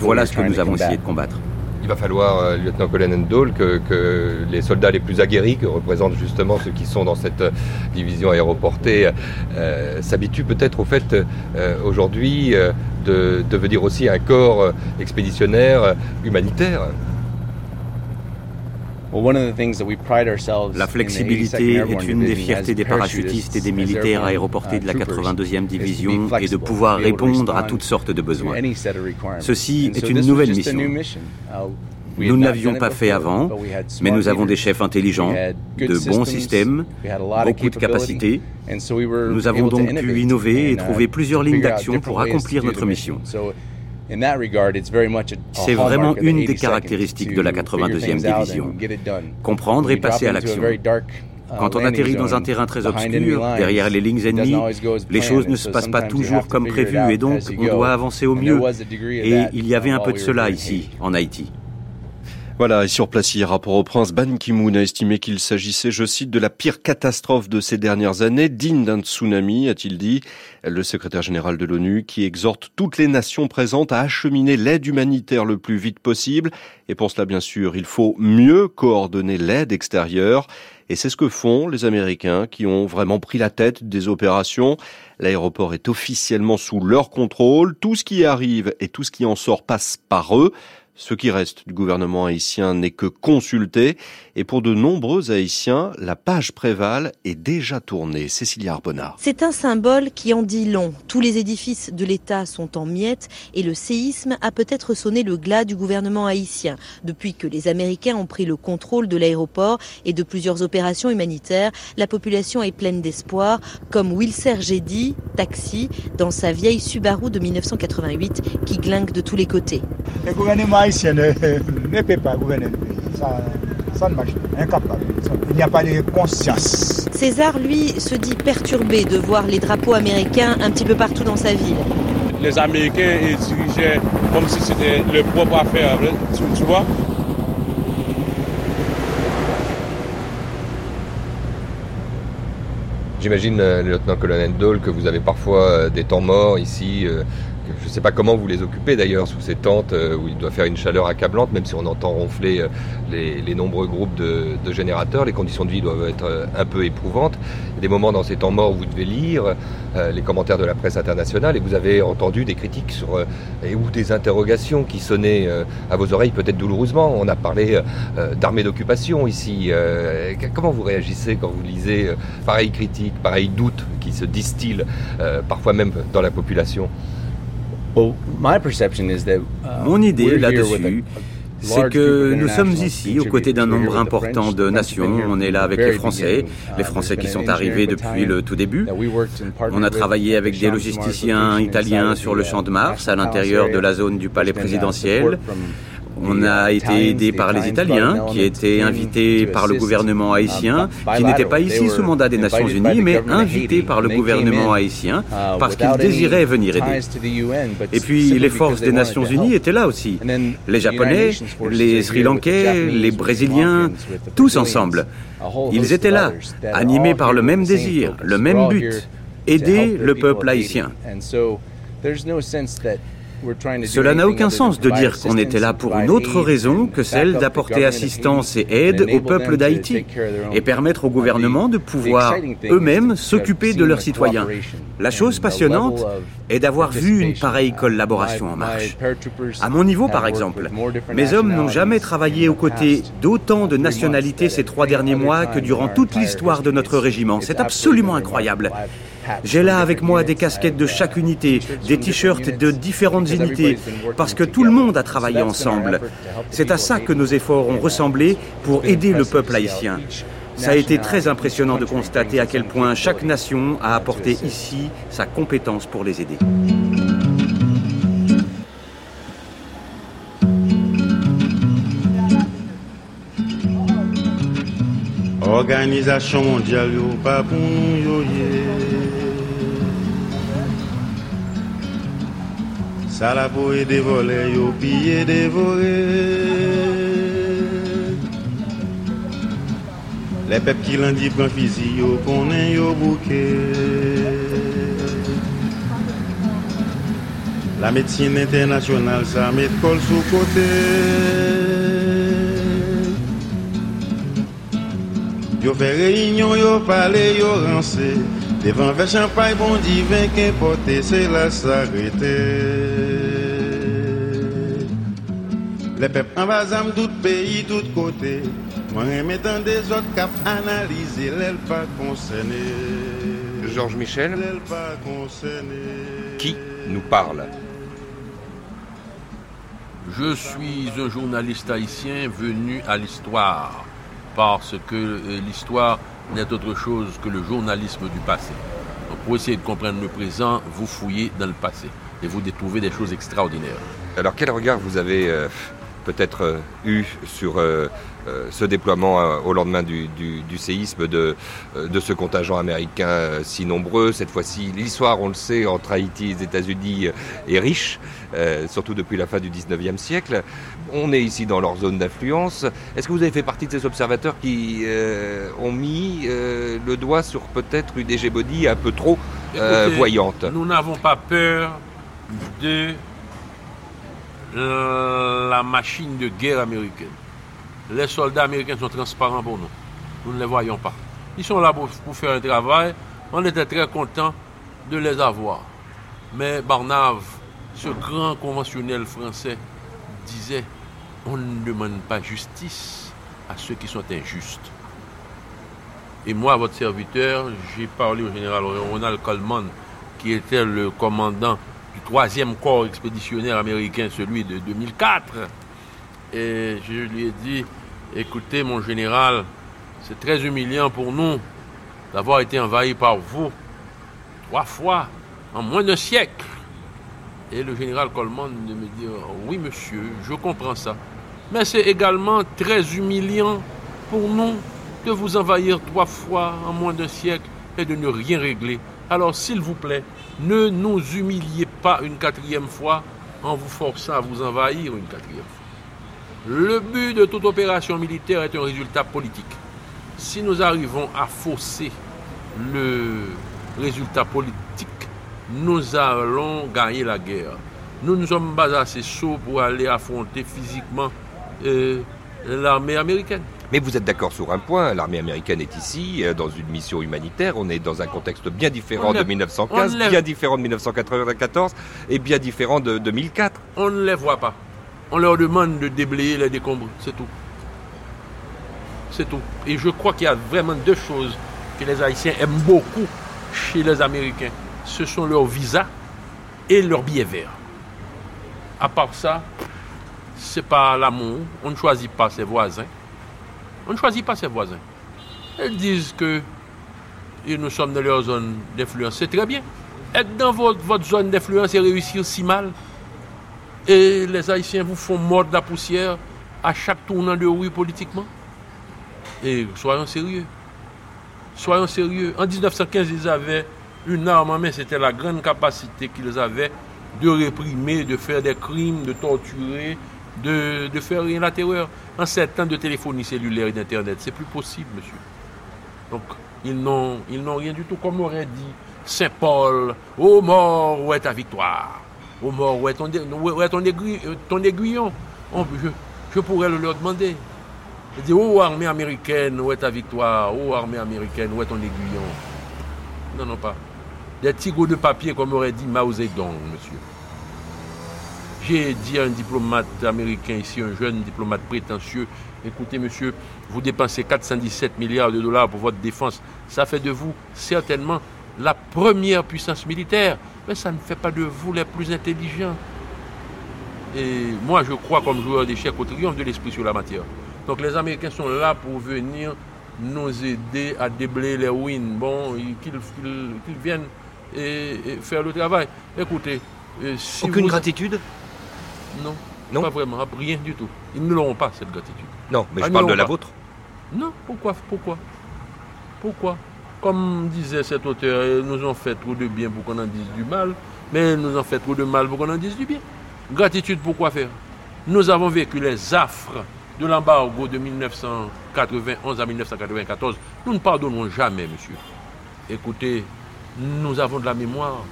Voilà ce que nous avons essayé de combattre. Il va falloir, euh, lieutenant-colonel Dole, que, que, les soldats les plus aguerris, que représentent justement ceux qui sont dans cette euh, division aéroportée, euh, s'habituent peut-être au fait aujourd'hui de devenir aussi un corps expéditionnaire humanitaire. La flexibilité est une des fiertés des parachutistes et des militaires aéroportés de la 82e division et de pouvoir répondre à toutes sortes de besoins. Ceci est une nouvelle mission. Uh, nous ne l'avions pas fait avant, mais nous avons des chefs intelligents, de bons systèmes, beaucoup de capacités. Nous avons donc pu innover et uh, trouver plusieurs lignes d'action pour accomplir notre mission. C'est vraiment une des caractéristiques de la 82e division. Comprendre et passer à l'action. Uh, Quand on atterrit dans un terrain très obscur, derrière les lignes ennemies, les choses ne se passent pas toujours comme prévu et donc on doit avancer au mieux. Et il y avait un peu de cela ici, en Haïti. Voilà, et sur place hier, rapport au prince, Ban Ki-moon a estimé qu'il s'agissait, je cite, de la pire catastrophe de ces dernières années, digne d'un tsunami, a-t-il dit. Le secrétaire général de l'ONU qui exhorte toutes les nations présentes à acheminer l'aide humanitaire le plus vite possible. Et pour cela, bien sûr, il faut mieux coordonner l'aide extérieure. Et c'est ce que font les Américains qui ont vraiment pris la tête des opérations. L'aéroport est officiellement sous leur contrôle. Tout ce qui arrive et tout ce qui en sort passe par eux. Ce qui reste du gouvernement haïtien n'est que consulté et pour de nombreux Haïtiens, la page prévale est déjà tournée. Cécilia Arbonnard. C'est un symbole qui en dit long. Tous les édifices de l'État sont en miettes et le séisme a peut-être sonné le glas du gouvernement haïtien. Depuis que les Américains ont pris le contrôle de l'aéroport et de plusieurs opérations humanitaires, la population est pleine d'espoir, comme Wilser Gedi, taxi, dans sa vieille Subaru de 1988 qui glingue de tous les côtés. Le gouvernement ne, peut pas gouverner Ça, ça ne marche pas, incapable. Il n'y a pas de conscience. César, lui, se dit perturbé de voir les drapeaux américains un petit peu partout dans sa ville. Les Américains dirigeaient comme si c'était leur propre affaire, tu, tu vois J'imagine, euh, le lieutenant-colonel Dole, que vous avez parfois euh, des temps morts ici, euh, je ne sais pas comment vous les occupez d'ailleurs sous ces tentes euh, où il doit faire une chaleur accablante, même si on entend ronfler euh, les, nombreux groupes de, générateurs. Les conditions de vie doivent être euh, un peu éprouvantes. Des moments dans ces temps morts où vous devez lire les commentaires de la presse internationale et vous avez entendu des critiques sur, ou des interrogations qui sonnaient à vos oreilles peut-être douloureusement. On a parlé d'armée d'occupation ici. comment vous réagissez quand vous lisez pareilles critiques, pareils doutes qui se distillent parfois même dans la population? Mon idée là-dessus, c'est que nous sommes ici aux côtés d'un nombre important de nations. On est là avec les Français, uh, les Français qui sont arrivés depuis le tout début. On a travaillé avec des logisticiens italiens sur le champ de Mars, à l'intérieur de la zone du palais présidentiel. On a été aidé par les Italiens, qui étaient invités par le gouvernement haïtien, qui n'étaient pas ici sous mandat des Nations Unies, mais invités par le gouvernement haïtien parce qu'ils désiraient venir aider. Et puis les forces des Nations Unies étaient là aussi. Les Japonais, les Sri Lankais, les Brésiliens, tous ensemble. Ils étaient là, animés par le même désir, le même but, aider le peuple haïtien. Cela n'a aucun sens de dire qu'on était là pour une autre raison que celle d'apporter assistance et aide au peuple d'Haïti et permettre au gouvernement de pouvoir eux-mêmes s'occuper de leurs citoyens. La chose passionnante est d'avoir vu une pareille collaboration en marche. À mon niveau, par exemple, mes hommes n'ont jamais travaillé aux côtés d'autant de nationalités ces trois derniers mois que durant toute l'histoire de notre régiment. C'est absolument incroyable. J'ai là avec moi des casquettes de chaque unité, des t-shirts de différentes unités, parce que tout le monde a travaillé ensemble. C'est à ça que nos efforts ont ressemblé pour aider le peuple haïtien. Ça a été très impressionnant de constater à quel point chaque nation a apporté ici sa compétence pour les aider. Organisation mondiale, Salabo e devole yo piye devore Le pep ki lan di pran fizi yo konen yo bouke La medsine internasyonal sa met kol sou kote Yo fe reynyon yo pale yo ranse Devan ve champay bon divin pote se la pep anvazam tout peyi, tout kote Mwen remetan de zot kap analize Lèl pa konsene Georges Michel. Qui nous parle? Je suis un journaliste haïtien venu à l'histoire parce que euh, l'histoire n'est autre chose que le journalisme du passé. Donc pour essayer de comprendre le présent, vous fouillez dans le passé et vous découvrez des choses extraordinaires. Alors quel regard vous avez euh, peut-être euh, eu sur euh, euh, ce déploiement au lendemain du, séisme de, de, ce contingent américain si nombreux. Cette fois-ci, l'histoire, on le sait, entre Haïti et les États-Unis est riche, surtout depuis la fin du 19e siècle. On est ici dans leur zone d'influence. Est-ce que vous avez fait partie de ces observateurs qui ont mis le doigt sur peut-être une hégémonie un peu trop voyante? Nous n'avons pas peur de la machine de guerre américaine. Les soldats américains sont transparents pour nous. Nous ne les voyons pas. Ils sont là pour, faire un travail. On était très contents de les avoir. Mais Barnave, ce grand conventionnel français, disait on ne demande pas justice à ceux qui sont injustes. Et moi, votre serviteur, j'ai parlé au général Ronald Coleman, qui était le commandant troisième corps expéditionnaire américain, celui de 2004. Et je lui ai dit, écoutez mon général, c'est très humiliant pour nous d'avoir été envahi par vous trois fois en moins d'un siècle. Et le général Coleman me dit, oui monsieur, je comprends ça. Mais c'est également très humiliant pour nous de vous envahir trois fois en moins d'un siècle et de ne rien régler. Alors s'il vous plaît, ne nous humiliez pas une quatrième fois en vous forçant à vous envahir une quatrième fois. Le but de toute opération militaire est un résultat politique. Si nous arrivons à fausser le résultat politique, nous allons gagner la guerre. Nous ne sommes pas assez chauds pour aller affronter physiquement euh, l'armée américaine. Mais vous êtes d'accord sur un point, l'armée américaine est ici, euh, dans une mission humanitaire, on est dans un contexte bien différent de 1915, bien différent de 1994 et bien différent de 2004. On ne les voit pas. On leur demande de déblayer les décombres, c'est tout. C'est tout. Et je crois qu'il y a vraiment deux choses que les Haïtiens aiment beaucoup chez les Américains. Ce sont leurs visas et leurs billets verts. À part ça, c'est pas l'amour. On ne choisit pas ses voisins. On ne choisit pas ses voisins. Ils disent que nous sommes dans leur zone d'influence. C'est très bien. Être dans votre, zone d'influence et réussir si mal. Et les Haïtiens vous font mordre la poussière à chaque tournant de rue politiquement. Et soyons sérieux. Soyons sérieux. En 1915, ils avaient une arme en main. C'était la grande capacité qu'ils avaient de réprimer, de faire des crimes, de torturer, de, faire rien la terreur. En sept ans de téléphonie cellulaire et d'Internet, c'est plus possible, monsieur. Donc, ils n'ont, rien du tout, comme aurait dit Saint Paul, ô mort, où est ta victoire? Ô mort, où est ton, ton, aiguillon? Je, je pourrais le leur demander. Dit, oh armée américaine, où est ta victoire? Oh armée américaine, où est ton aiguillon? Non, non, pas. Des tigres de papier, comme aurait dit Mao Zedong, monsieur. J'ai dit à un diplomate américain ici, un jeune diplomate prétentieux, écoutez monsieur, vous dépensez 417 milliards de dollars pour votre défense. Ça fait de vous certainement la première puissance militaire, mais ça ne fait pas de vous les plus intelligents. Et moi, je crois comme joueur d'échecs au triomphe de l'esprit sur la matière. Donc les Américains sont là pour venir nous aider à déblayer les ruines. Bon, qu'ils viennent et, faire le travail. Écoutez, euh, si Aucune gratitude? Non. Non. Pas vraiment, rien du tout. Ils ne l'auront pas, cette gratitude. Non, mais je ah, parle de la vôtre. Non, pourquoi Pourquoi? Pourquoi? Comme disait cet auteur, nous ont fait trop de bien pour qu'on en dise du mal, mais nous ont fait trop de mal pour qu'on en dise du bien. Gratitude, pourquoi faire? Nous avons vécu les affres de l'embargo de 1991 à 1994, nous ne pardonnons jamais, monsieur. Écoutez, nous avons de la mémoire.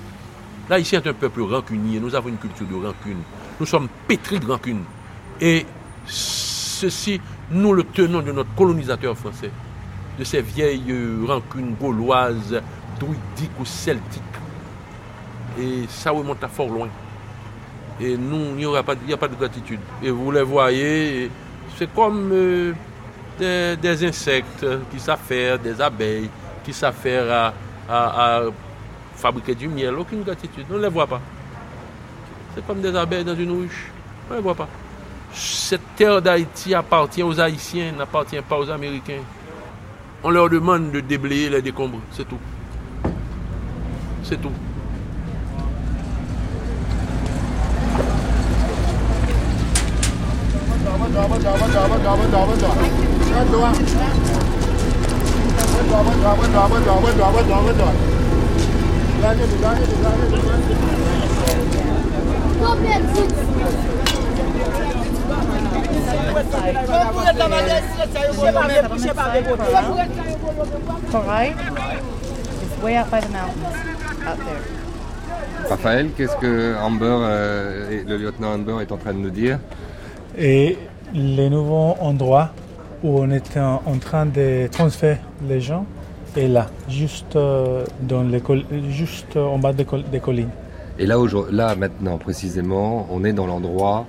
Ici, est un peuple rancunier. Nous avons une culture de rancune. Nous sommes pétris de rancune. Et ceci, nous le tenons de notre colonisateur français, de ces vieilles rancunes gauloises, druidiques ou celtiques. Et ça remonte à fort loin. Et nous, il n'y a, pas de gratitude. Et vous les voyez, c'est comme euh, des, insectes qui faire, des abeilles qui savent faire à, fabriquer du miel. Aucune gratitude. On ne les voit pas. C'est comme des abeilles dans une ruche. On ne voit pas. Cette terre d'Haïti appartient aux Haïtiens, n'appartient pas aux Américains. On leur demande de déblayer les décombres. C'est tout. C'est tout. Raphaël, qu'est-ce que Amber, euh, le lieutenant Amber est en train de nous dire Et les nouveaux endroits où on est en, train de transférer les gens est là, juste, euh, dans les juste en bas des, collines. Et là, là, maintenant, précisément, on est dans l'endroit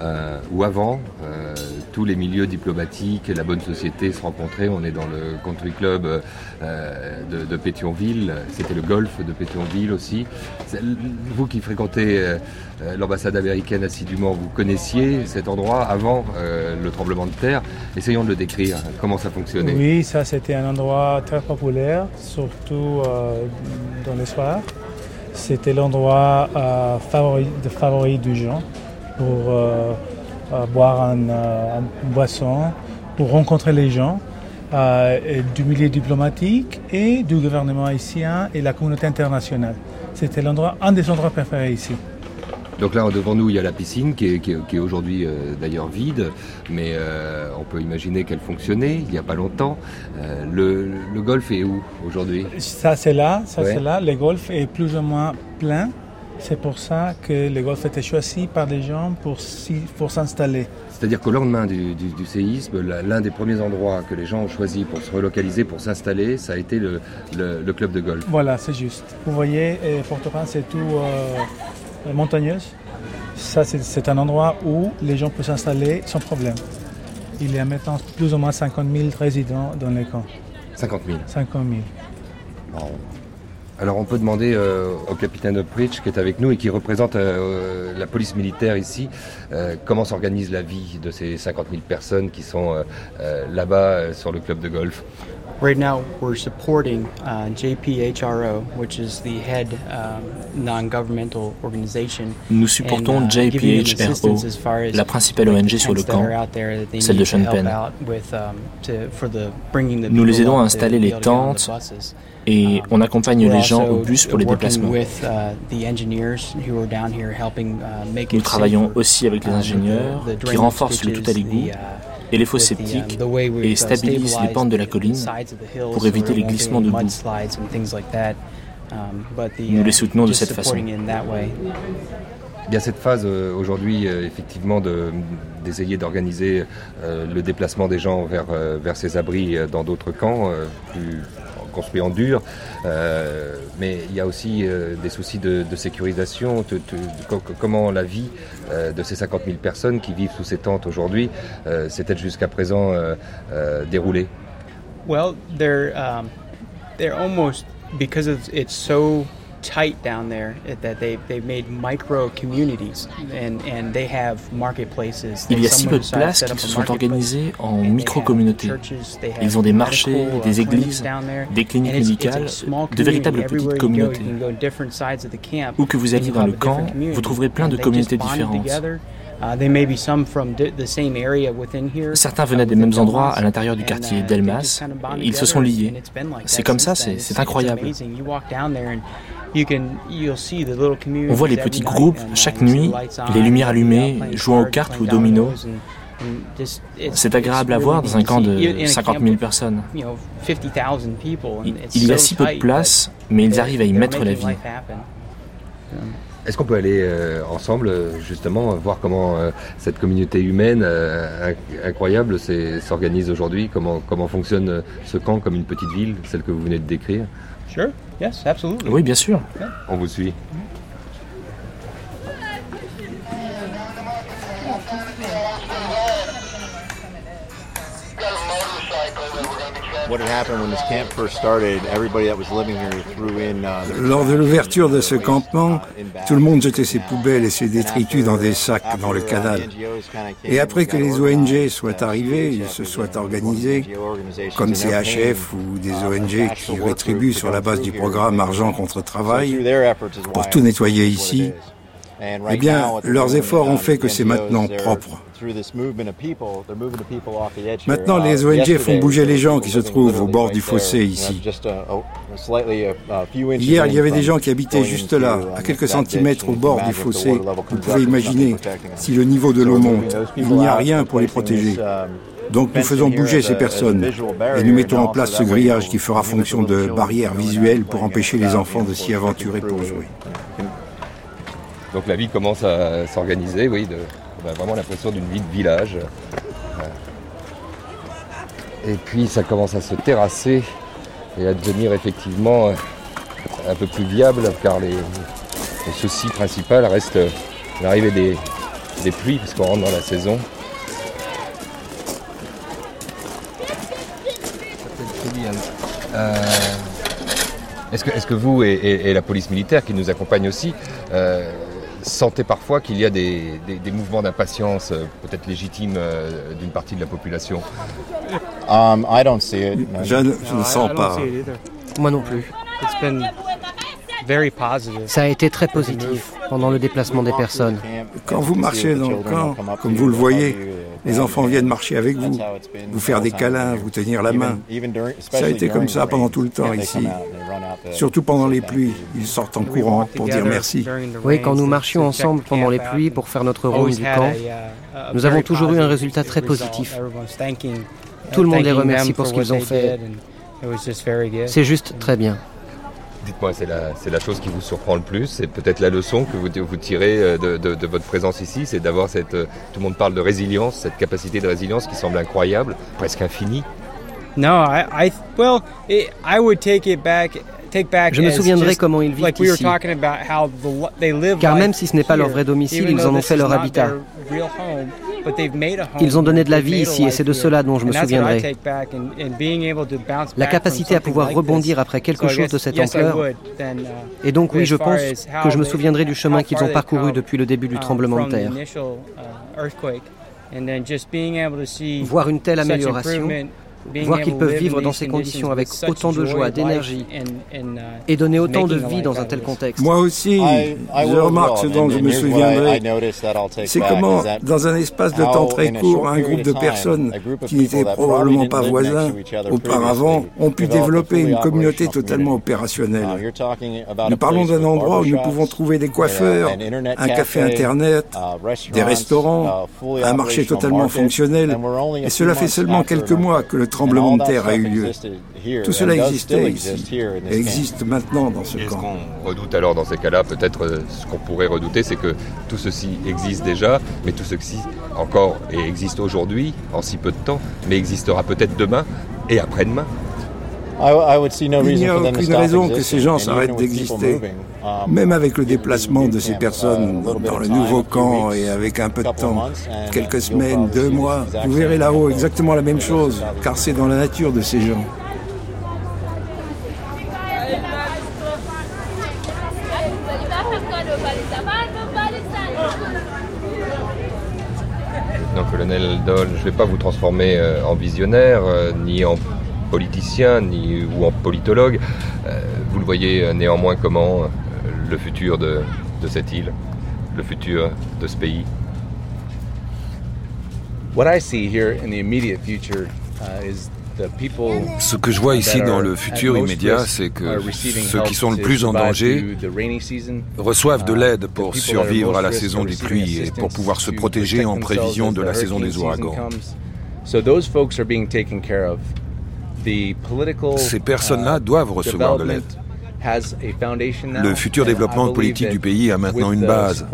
euh, où avant, euh, tous les milieux diplomatiques et la bonne société se rencontraient. On est dans le country club euh, de, Pétionville, c'était le golf de Pétionville aussi. Vous qui fréquentez l'ambassade américaine assidûment, vous connaissiez cet endroit avant le tremblement de terre. Essayons de le décrire, comment ça fonctionnait? Oui, ça c'était un endroit très populaire, surtout dans les soirs. C'était l'endroit favori, de favori du gens pour euh, euh, boire euh, une boisson, pour rencontrer les gens du milieu diplomatique et du gouvernement haïtien et la communauté internationale. C'était l'endroit, un des endroits préférés ici. Donc là, devant nous, il y a la piscine qui est, aujourd'hui euh, d'ailleurs vide, mais euh, on peut imaginer qu'elle fonctionnait il n'y a pas longtemps. Euh, le, golf est où aujourd'hui? Ça, c'est là, ça, c'est là. Le golf est plus ou moins plein. C'est pour ça que le golf était choisi par des gens pour, pour s'installer. C'est-à-dire qu'au lendemain du, séisme, l'un des premiers endroits que les gens ont choisi pour se relocaliser, pour s'installer, ça a été le, club de golf. Voilà, c'est juste. Vous voyez, Port-au-Prince, c'est tout montagneuse. Ça, c'est un endroit où les gens peuvent s'installer sans problème. Il y a maintenant plus ou moins 50 000 résidents dans les camps. 50 000 50 000. Alors on peut demander euh, au capitaine Upridge qui est avec nous et qui représente euh, la police militaire ici, euh, comment s'organise la vie de ces 50 000 personnes qui sont là-bas sur le club de golf? Right now, we're supporting uh, JPHRO, which is the head um, non-governmental organization. Nous supportons uh, JPHRO, la principale ONG sur le camp, celle de Sean Penn. Um, Nous les aidons à installer les tentes et um, on accompagne les gens au bus pour les déplacements. Uh, uh, Nous travaillons aussi avec les ingénieurs qui renforcent le tout à l'égout et les fosses sceptiques et stabilisent les pentes de la colline pour éviter les glissements de boue. Nous les soutenons de cette façon. Il y a cette phase euh, aujourd'hui, euh, effectivement, d'essayer d'organiser euh, le déplacement des gens vers, vers ces abris dans d'autres camps, plus, construit en dur, euh, mais il y a aussi euh, des soucis de, sécurisation. comment la vie euh, de ces 50 000 personnes qui vivent sous ces tentes aujourd'hui s'est-elle jusqu'à présent déroulée? Well, they're they're almost because it's so tight down there that they they made micro communities and and they have marketplaces. Il y a si peu de places qu'ils se sont organisés en micro-communautés. Ils ont des marchés, des églises, des cliniques médicales, de véritables petites communautés. Où que vous alliez dans le camp, vous trouverez plein de communautés différentes. Certains venaient des mêmes endroits à l'intérieur du quartier uh, d'Elmas. Ils se sont liés. C'est comme ça, c'est incroyable. On voit les petits groupes chaque nuit, les lumières allumées, jouant aux cartes ou aux dominos. C'est agréable à voir dans un camp de 50 000 personnes. Il y a si peu de place, mais ils arrivent à y mettre la vie. Est-ce qu'on peut aller euh, ensemble, justement, voir comment euh, cette communauté humaine euh, incroyable s'organise aujourd'hui? Comment, comment fonctionne ce camp comme une petite ville, celle que vous venez de décrire? Sure. Yes, absolutely. Oui, bien sûr. On vous suit. Lors de l'ouverture de ce campement, tout le monde jetait ses poubelles et ses détritus dans des sacs dans le canal. Et après que les ONG soient arrivés, ils se soient organisés, comme CHF ou des ONG qui rétribuent sur la base du programme Argent contre Travail, pour tout nettoyer ici, eh bien, leurs efforts ont fait que c'est maintenant propre. Maintenant, les ONG font bouger les gens qui se trouvent au bord du fossé ici. Hier, il y avait des gens qui habitaient juste là, à quelques centimètres au bord du fossé. Vous pouvez imaginer, si le niveau de l'eau monte, il n'y a rien pour les protéger. Um, Donc nous faisons bouger ces personnes et nous mettons en place ce grillage qui fera fonction de barrière visuelle pour empêcher les enfants de s'y aventurer pour jouer. Donc la vie commence à s'organiser, oui, on a vraiment l'impression d'une vie de village. Et puis ça commence à se terrasser et à devenir effectivement un peu plus viable car le souci principal reste l'arrivée des, des pluies puisqu'on rentre dans la saison. Euh, est-ce que, est que, vous et, la police militaire qui nous accompagne aussi, euh, sentez parfois qu'il y a des, mouvements d'impatience euh, peut-être légitimes euh, d'une partie de la population um, Je ne, sens pas. Moi non plus. Ça a été très positif pendant le déplacement des personnes. Quand vous marchez dans le camp, comme vous le voyez, les enfants viennent marcher avec vous, vous faire des câlins, vous tenir la main. Ça a été comme ça pendant tout le temps ici. Surtout pendant les pluies, ils sortent en courant pour dire merci. Oui, quand nous marchions ensemble pendant les pluies pour faire notre rôle du camp, nous avons toujours eu un résultat très positif. Tout le monde les remercie pour ce qu'ils ont fait. C'est juste très bien. Dites-moi, c'est la, chose qui vous surprend le plus, c'est peut-être la leçon que vous, vous tirez euh, de, votre présence ici, c'est d'avoir cette, euh, tout le monde parle de résilience, cette capacité de résilience qui semble incroyable, presque infinie. Non, I, well, I would take it back je me souviendrai comment ils vivent ici. Car même si ce n'est pas leur vrai domicile, ils en ont fait leur habitat. Ils ont donné de la vie ici et c'est de cela dont je me souviendrai. La capacité à pouvoir rebondir après quelque chose de cette ampleur. Uh, et donc oui, je pense que je me souviendrai du chemin qu'ils ont parcouru depuis le début du um, tremblement de terre. Uh, Voir une telle amélioration voir qu'ils peuvent vivre dans ces conditions avec autant de joie, d'énergie uh, et donner autant de vie dans un tel contexte. Moi aussi, je remarque ce dont je me souviendrai. C'est comment, dans un espace de temps très court, un groupe de personnes qui n'étaient probablement pas voisins auparavant ont pu développer une communauté totalement opérationnelle. Nous parlons d'un endroit où nous pouvons trouver des coiffeurs, un café Internet, uh, des restaurants, uh, un marché totalement fonctionnel. Et cela fait seulement quelques mois que le tremblement de terre a eu lieu. Tout cela existait ici et existe maintenant dans ce camp. Ce qu'on redoute alors dans ces cas-là, peut-être euh, ce qu'on pourrait redouter, c'est que tout ceci existe déjà, mais tout ceci encore et existe aujourd'hui, en si peu de temps, mais existera peut-être demain et après-demain. Il n'y a aucune raison que ces gens s'arrêtent d'exister. Um, Même avec le déplacement de ces personnes uh, dans le nouveau camp et avec un peu de temps, quelques semaines, deux mois, vous verrez là-haut exactement la même chose, car c'est dans la nature de ces gens. Non, colonel Doll, je ne vais pas vous transformer euh, en visionnaire, euh, ni en politicien ni, ou en politologue. Euh, vous le voyez euh, néanmoins comment euh, le futur de, de cette île, le futur de ce pays ce que je vois ici dans le futur immédiat, c'est que ceux qui sont le plus en danger reçoivent de l'aide pour survivre à la saison des pluies et pour pouvoir se protéger en prévision de la saison des ouragans. Ces personnes-là uh, doivent recevoir de l'aide. Le futur développement politique du pays a maintenant une base.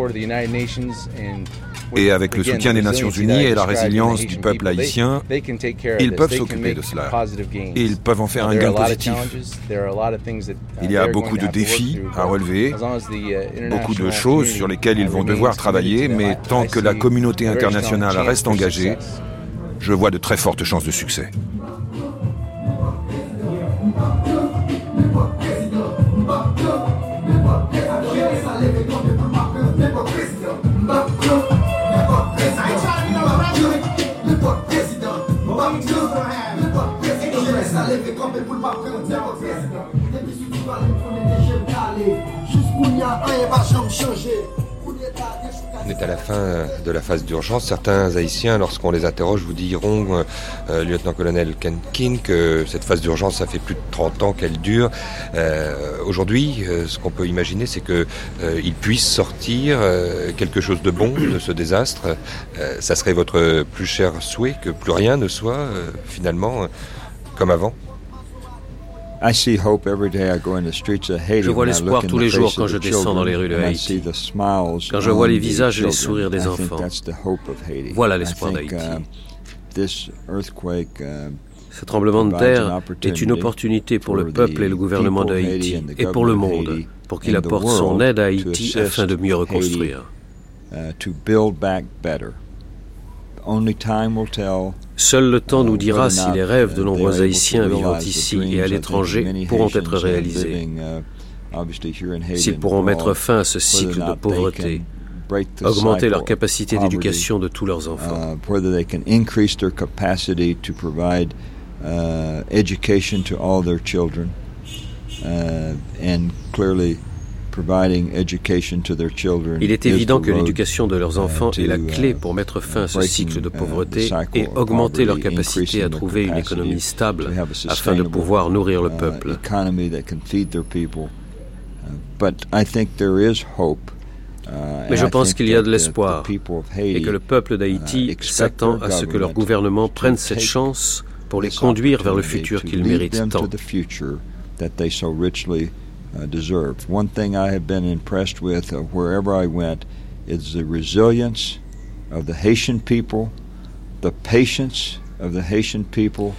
Et avec le soutien des Nations Unies et la résilience du peuple haïtien, ils peuvent s'occuper de cela. Et ils peuvent en faire un gain positif. Il y a beaucoup de défis à relever, uh, beaucoup de choses sur lesquelles ils vont devoir travailler, mais tant que la communauté internationale reste engagée, je vois de très fortes chances de succès. On est à la fin de la phase d'urgence. Certains Haïtiens, lorsqu'on les interroge, vous diront, euh, euh, lieutenant-colonel Ken King, que cette phase d'urgence, ça fait plus de 30 ans qu'elle dure. Euh, aujourd'hui, ce qu'on peut imaginer, c'est qu'il puisse sortir quelque chose de bon de ce désastre. ça serait votre plus cher souhait que plus rien ne soit finalement comme avant? Je vois l'espoir tous les jours quand je descends dans les rues de Haïti, quand je vois les visages et les sourires des enfants. Voilà l'espoir d'Haïti. Uh, uh, Ce tremblement de terre est une opportunité pour le peuple et le gouvernement d'Haïti et pour le monde, pour qu'il apporte son aide à Haïti afin de mieux reconstruire. Uh, Seul le temps nous dira si les rêves de nombreux Haïtiens vivant ici et à l'étranger pourront être réalisés, s'ils pourront mettre fin à ce cycle de pauvreté, augmenter leur capacité d'éducation de tous leurs enfants. Il est évident que l'éducation de leurs enfants est la clé uh, pour mettre fin à ce cycle de uh, pauvreté et augmenter leur capacité à trouver une économie stable afin de pouvoir nourrir le peuple. Mais je pense qu'il y a de l'espoir et que le peuple d'Haïti uh, s'attend à ce que leur gouvernement prenne cette chance pour les conduire vers le futur qu'ils méritent tant. Uh, deserve. One thing I have been impressed with uh, wherever I went is the resilience of the Haitian people, the patience of the Haitian people.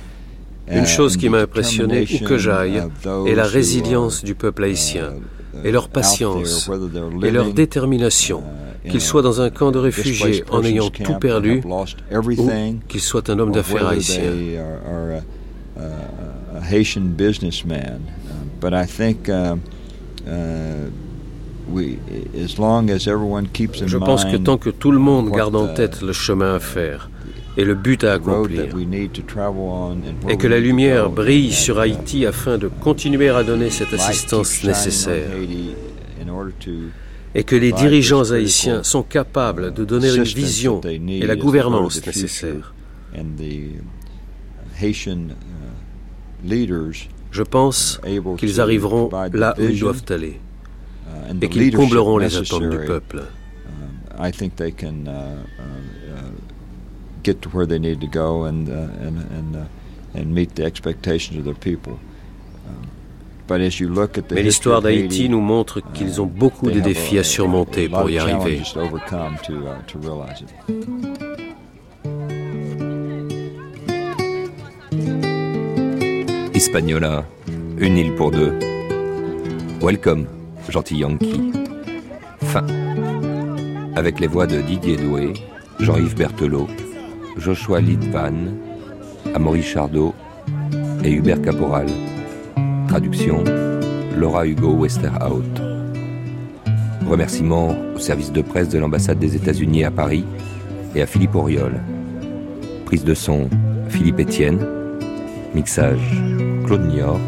Une chose qui m'a impressionné où que j'aille est la résilience du peuple haïtien et leur patience et leur détermination, qu'ils soient dans un camp de réfugiés en ayant tout perdu ou qu'ils soient un homme d'affaires haïtien. But I think uh, uh, we, as long as everyone keeps in Je pense que tant que tout le monde garde en tête le chemin à faire et le but à accomplir, et que la lumière brille sur Haïti afin de continuer à donner cette assistance nécessaire, et que les dirigeants haïtiens sont capables de donner une vision et la gouvernance nécessaire. Je pense qu'ils arriveront là où ils doivent aller et qu'ils combleront les attentes du peuple. I think they can uh, uh, get to where they need to go and uh, and and uh, and meet the expectations of their people. Mais l'histoire d'Haïti nous montre qu'ils ont beaucoup de défis à surmonter pour y arriver. Hispaniola, une île pour deux. Welcome, gentil Yankee. Fin. Avec les voix de Didier Doué, Jean-Yves Berthelot, Joshua Lidvan, Amaury Chardot et Hubert Caporal. Traduction Laura Hugo Westerhout. Remerciements au service de presse de l'ambassade des États-Unis à Paris et à Philippe Auriol. Prise de son Philippe Etienne. Mixage Claude Niort.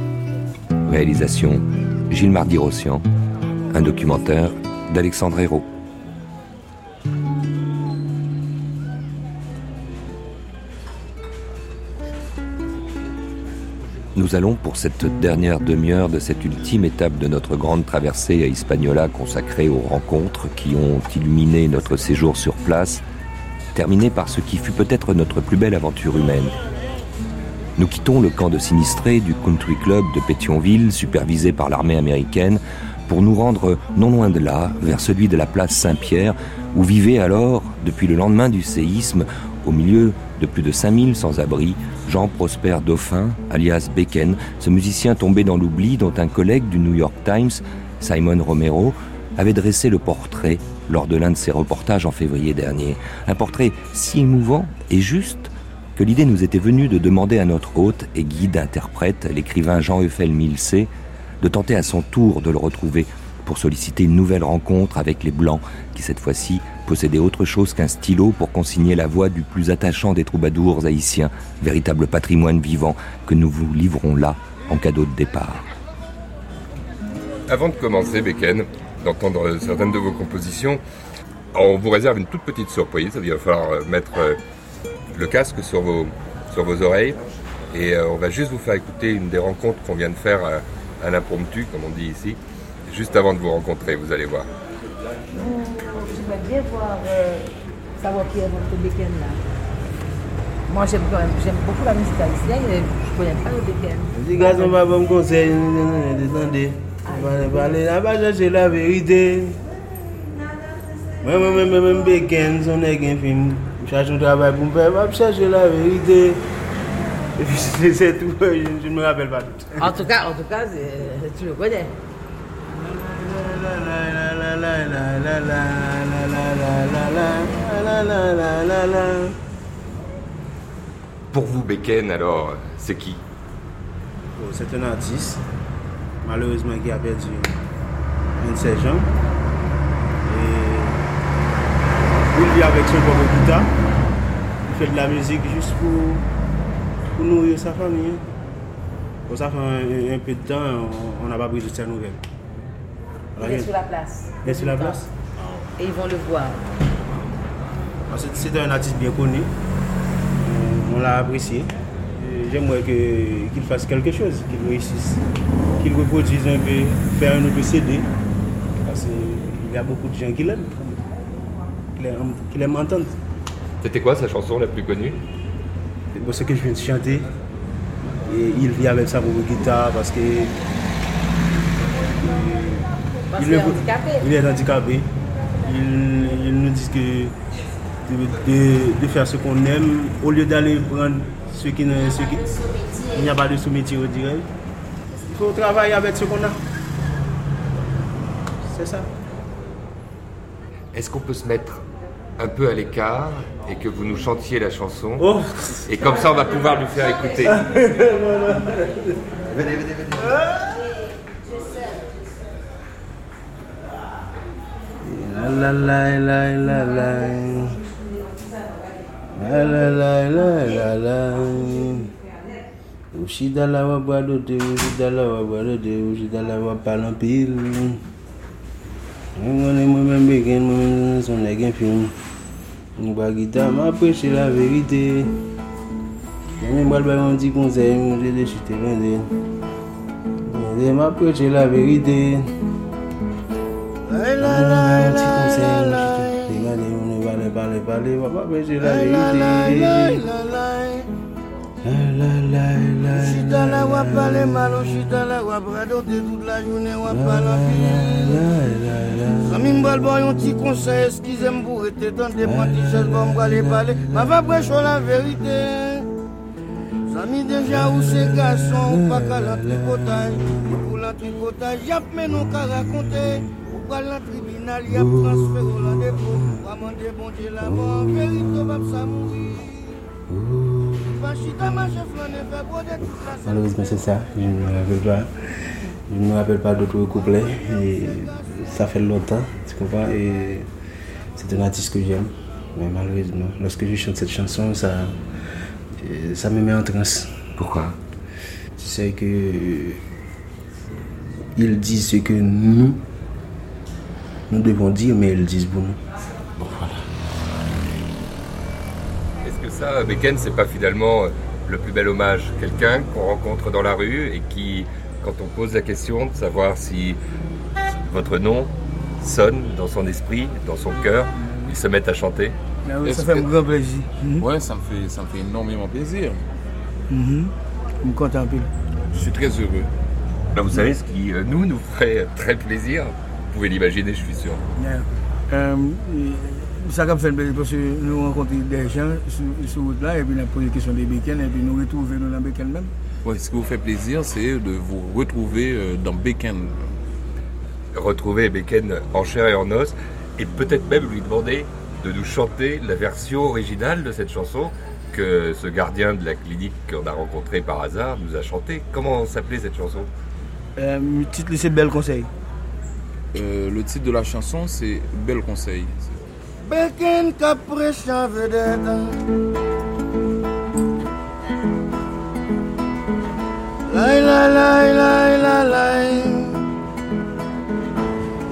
Réalisation Gilles Mardi-Rossian. Un documentaire d'Alexandre Hérault. Nous allons, pour cette dernière demi-heure de cette ultime étape de notre grande traversée à Hispaniola consacrée aux rencontres qui ont illuminé notre séjour sur place, terminer par ce qui fut peut-être notre plus belle aventure humaine, nous quittons le camp de sinistrés du Country Club de Pétionville, supervisé par l'armée américaine, pour nous rendre non loin de là, vers celui de la place Saint-Pierre, où vivait alors, depuis le lendemain du séisme, au milieu de plus de 5000 sans-abri, Jean-Prosper Dauphin, alias Bacon, ce musicien tombé dans l'oubli dont un collègue du New York Times, Simon Romero, avait dressé le portrait lors de l'un de ses reportages en février dernier. Un portrait si émouvant et juste que l'idée nous était venue de demander à notre hôte et guide-interprète, l'écrivain Jean-Euphel Milcé, de tenter à son tour de le retrouver pour solliciter une nouvelle rencontre avec les Blancs, qui cette fois-ci possédaient autre chose qu'un stylo pour consigner la voix du plus attachant des troubadours haïtiens, véritable patrimoine vivant que nous vous livrons là en cadeau de départ. Avant de commencer, Beken, d'entendre certaines de vos compositions, on vous réserve une toute petite surprise. Il va falloir mettre le casque sur vos, sur vos oreilles et euh, on va juste vous faire écouter une des rencontres qu'on vient de faire à, à l'impromptu, comme on dit ici, juste avant de vous rencontrer, vous allez voir. Je bien voir, euh, savoir qui est votre Beken là. Moi j'aime beaucoup la musique haïtienne je connais pas le Beken. Les gars, on va me conseiller, attendez. On va aller là-bas chercher la vérité. Moi, moi, moi, moi, son est un film. Je cherche un travail pour me faire, je cherche la vérité. Et puis c'est tout, je ne me rappelle pas tout. En tout cas, en tout cas tu le connais. Pour vous, Beken, alors, c'est qui? C'est un artiste, malheureusement, qui a perdu un de ses gens. Il vit avec son propre guitare. Il fait de la musique juste pour, pour nourrir sa famille. Pour ça fait un, peu de temps, on n'a pas pris de sa nouvelle. Il est sur la place. Il est sur la place? Et ils vont le voir. C'est un artiste bien connu. On l'a apprécié. J'aimerais qu'il fasse quelque chose, qu'il réussisse, qu'il reproduise un peu, faire un autre CD. Parce qu'il y a beaucoup de gens qui l'aiment, qui l'aiment entendre. C'était quoi sa chanson la plus connue? Ce que je viens de chanter. Et il vit avec sa propre guitare parce que. il, est handicapé. Il est handicapé. Il, nous dit que de, faire ce qu'on aime, au lieu d'aller prendre ce qui, ne, ce qui il n'y a pas de sous-métier, on dirait. Il faut travailler avec ce qu'on a. C'est ça. Est-ce qu'on peut se mettre un peu à l'écart et que vous nous chantiez la chanson. Oh. Et comme ça, on va pouvoir lui faire écouter. venez, venez, venez. La la la la la la. La la la la la la. Ushidala wa bwado de, ushidala wa bwado de, ushidala wa palampil. Mwen mwen mwen beken, mwen mwen son negen film. Mwen ba gita mwen apreche la verite Mwen bal bay mwen di konsey mwen jede chite vende Mwen apreche la verite Mwen bal bay mwen di konsey mwen jede chite vende Mwen bal bay mwen apreche la verite Chita la wap pale malo, chita la wap toute la journée wap pale Sami mbal boy yon ti eskize mbou ete prantiches bon pale, ma va brecho la vérité Sami deja ou se garçon ou pas qu'à l'antricotage Pour l'antricotage, yap menon ka raconter Ou pas l'antribunal, yap transfert au la dépôt Ou amende bon Dieu la mort, vérité va sa Malheureusement, c'est ça. Je ne me rappelle pas. Je ne me rappelle pas d'autres couplets. Et ça fait longtemps, tu comprends. Et c'est un artiste que j'aime. Mais malheureusement, lorsque je chante cette chanson, ça, ça me met en transe. Pourquoi? Tu sais que ils disent ce que nous, nous devons dire, mais ils disent pour nous. Ça, Beken, c'est pas finalement euh, le plus bel hommage. Quelqu'un qu'on rencontre dans la rue et qui, quand on pose la question de savoir si votre nom sonne dans son esprit, dans son cœur, il se met à chanter. Ah ça fait un grand plaisir. Mhm. Ouais, ça me fait, ça me fait énormément plaisir. Mhm. Je me contente. Je suis très heureux. Ben, vous savez, ce qui euh, nous, nous ferait très plaisir, vous pouvez l'imaginer, je suis sûr. Euh, ça a fait plaisir parce que nous rencontrons des gens sur, route là et puis nous avons posé des questions des Béken et puis nous retrouvons dans la Béken même. Oui, ce qui vous fait plaisir, c'est de vous retrouver euh, dans Béken. Retrouver Béken en chair et en os et peut-être même lui demander de nous chanter la version originale de cette chanson que ce gardien de la clinique qu'on a rencontré par hasard nous a chanté. Comment s'appelait cette chanson? Euh, Le titre, c'est Bel Conseil. Euh, le titre de la chanson, c'est Bel Conseil. Beken kapres chan vedet Lai la lai lai la lai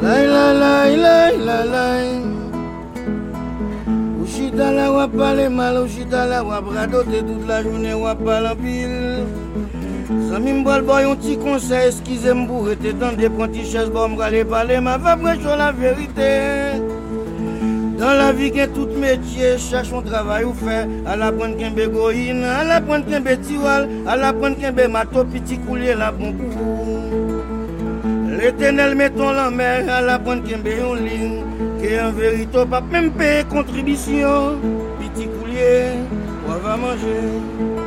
Lai la lai lai la lai Ushita la wap pale mal, ushita la wap radote Tout la jounen wap pale pil. Sami mbal boy yon ti konsey, eskize mbou rete Tande pon ti ches bom gale pale Ma va brechon la verite. Dans la vie, a tout métier, cherchons travail ou fait. À la pointe qu'un bégoïne, à la pointe qu'un bétiwal, à la pointe qu'un mato, petit coulier, la bon L'éternel mettons la mer, à la pointe qu'un en ligne, qui en vérité, pas même payer contribution. Petit coulier, on va manger.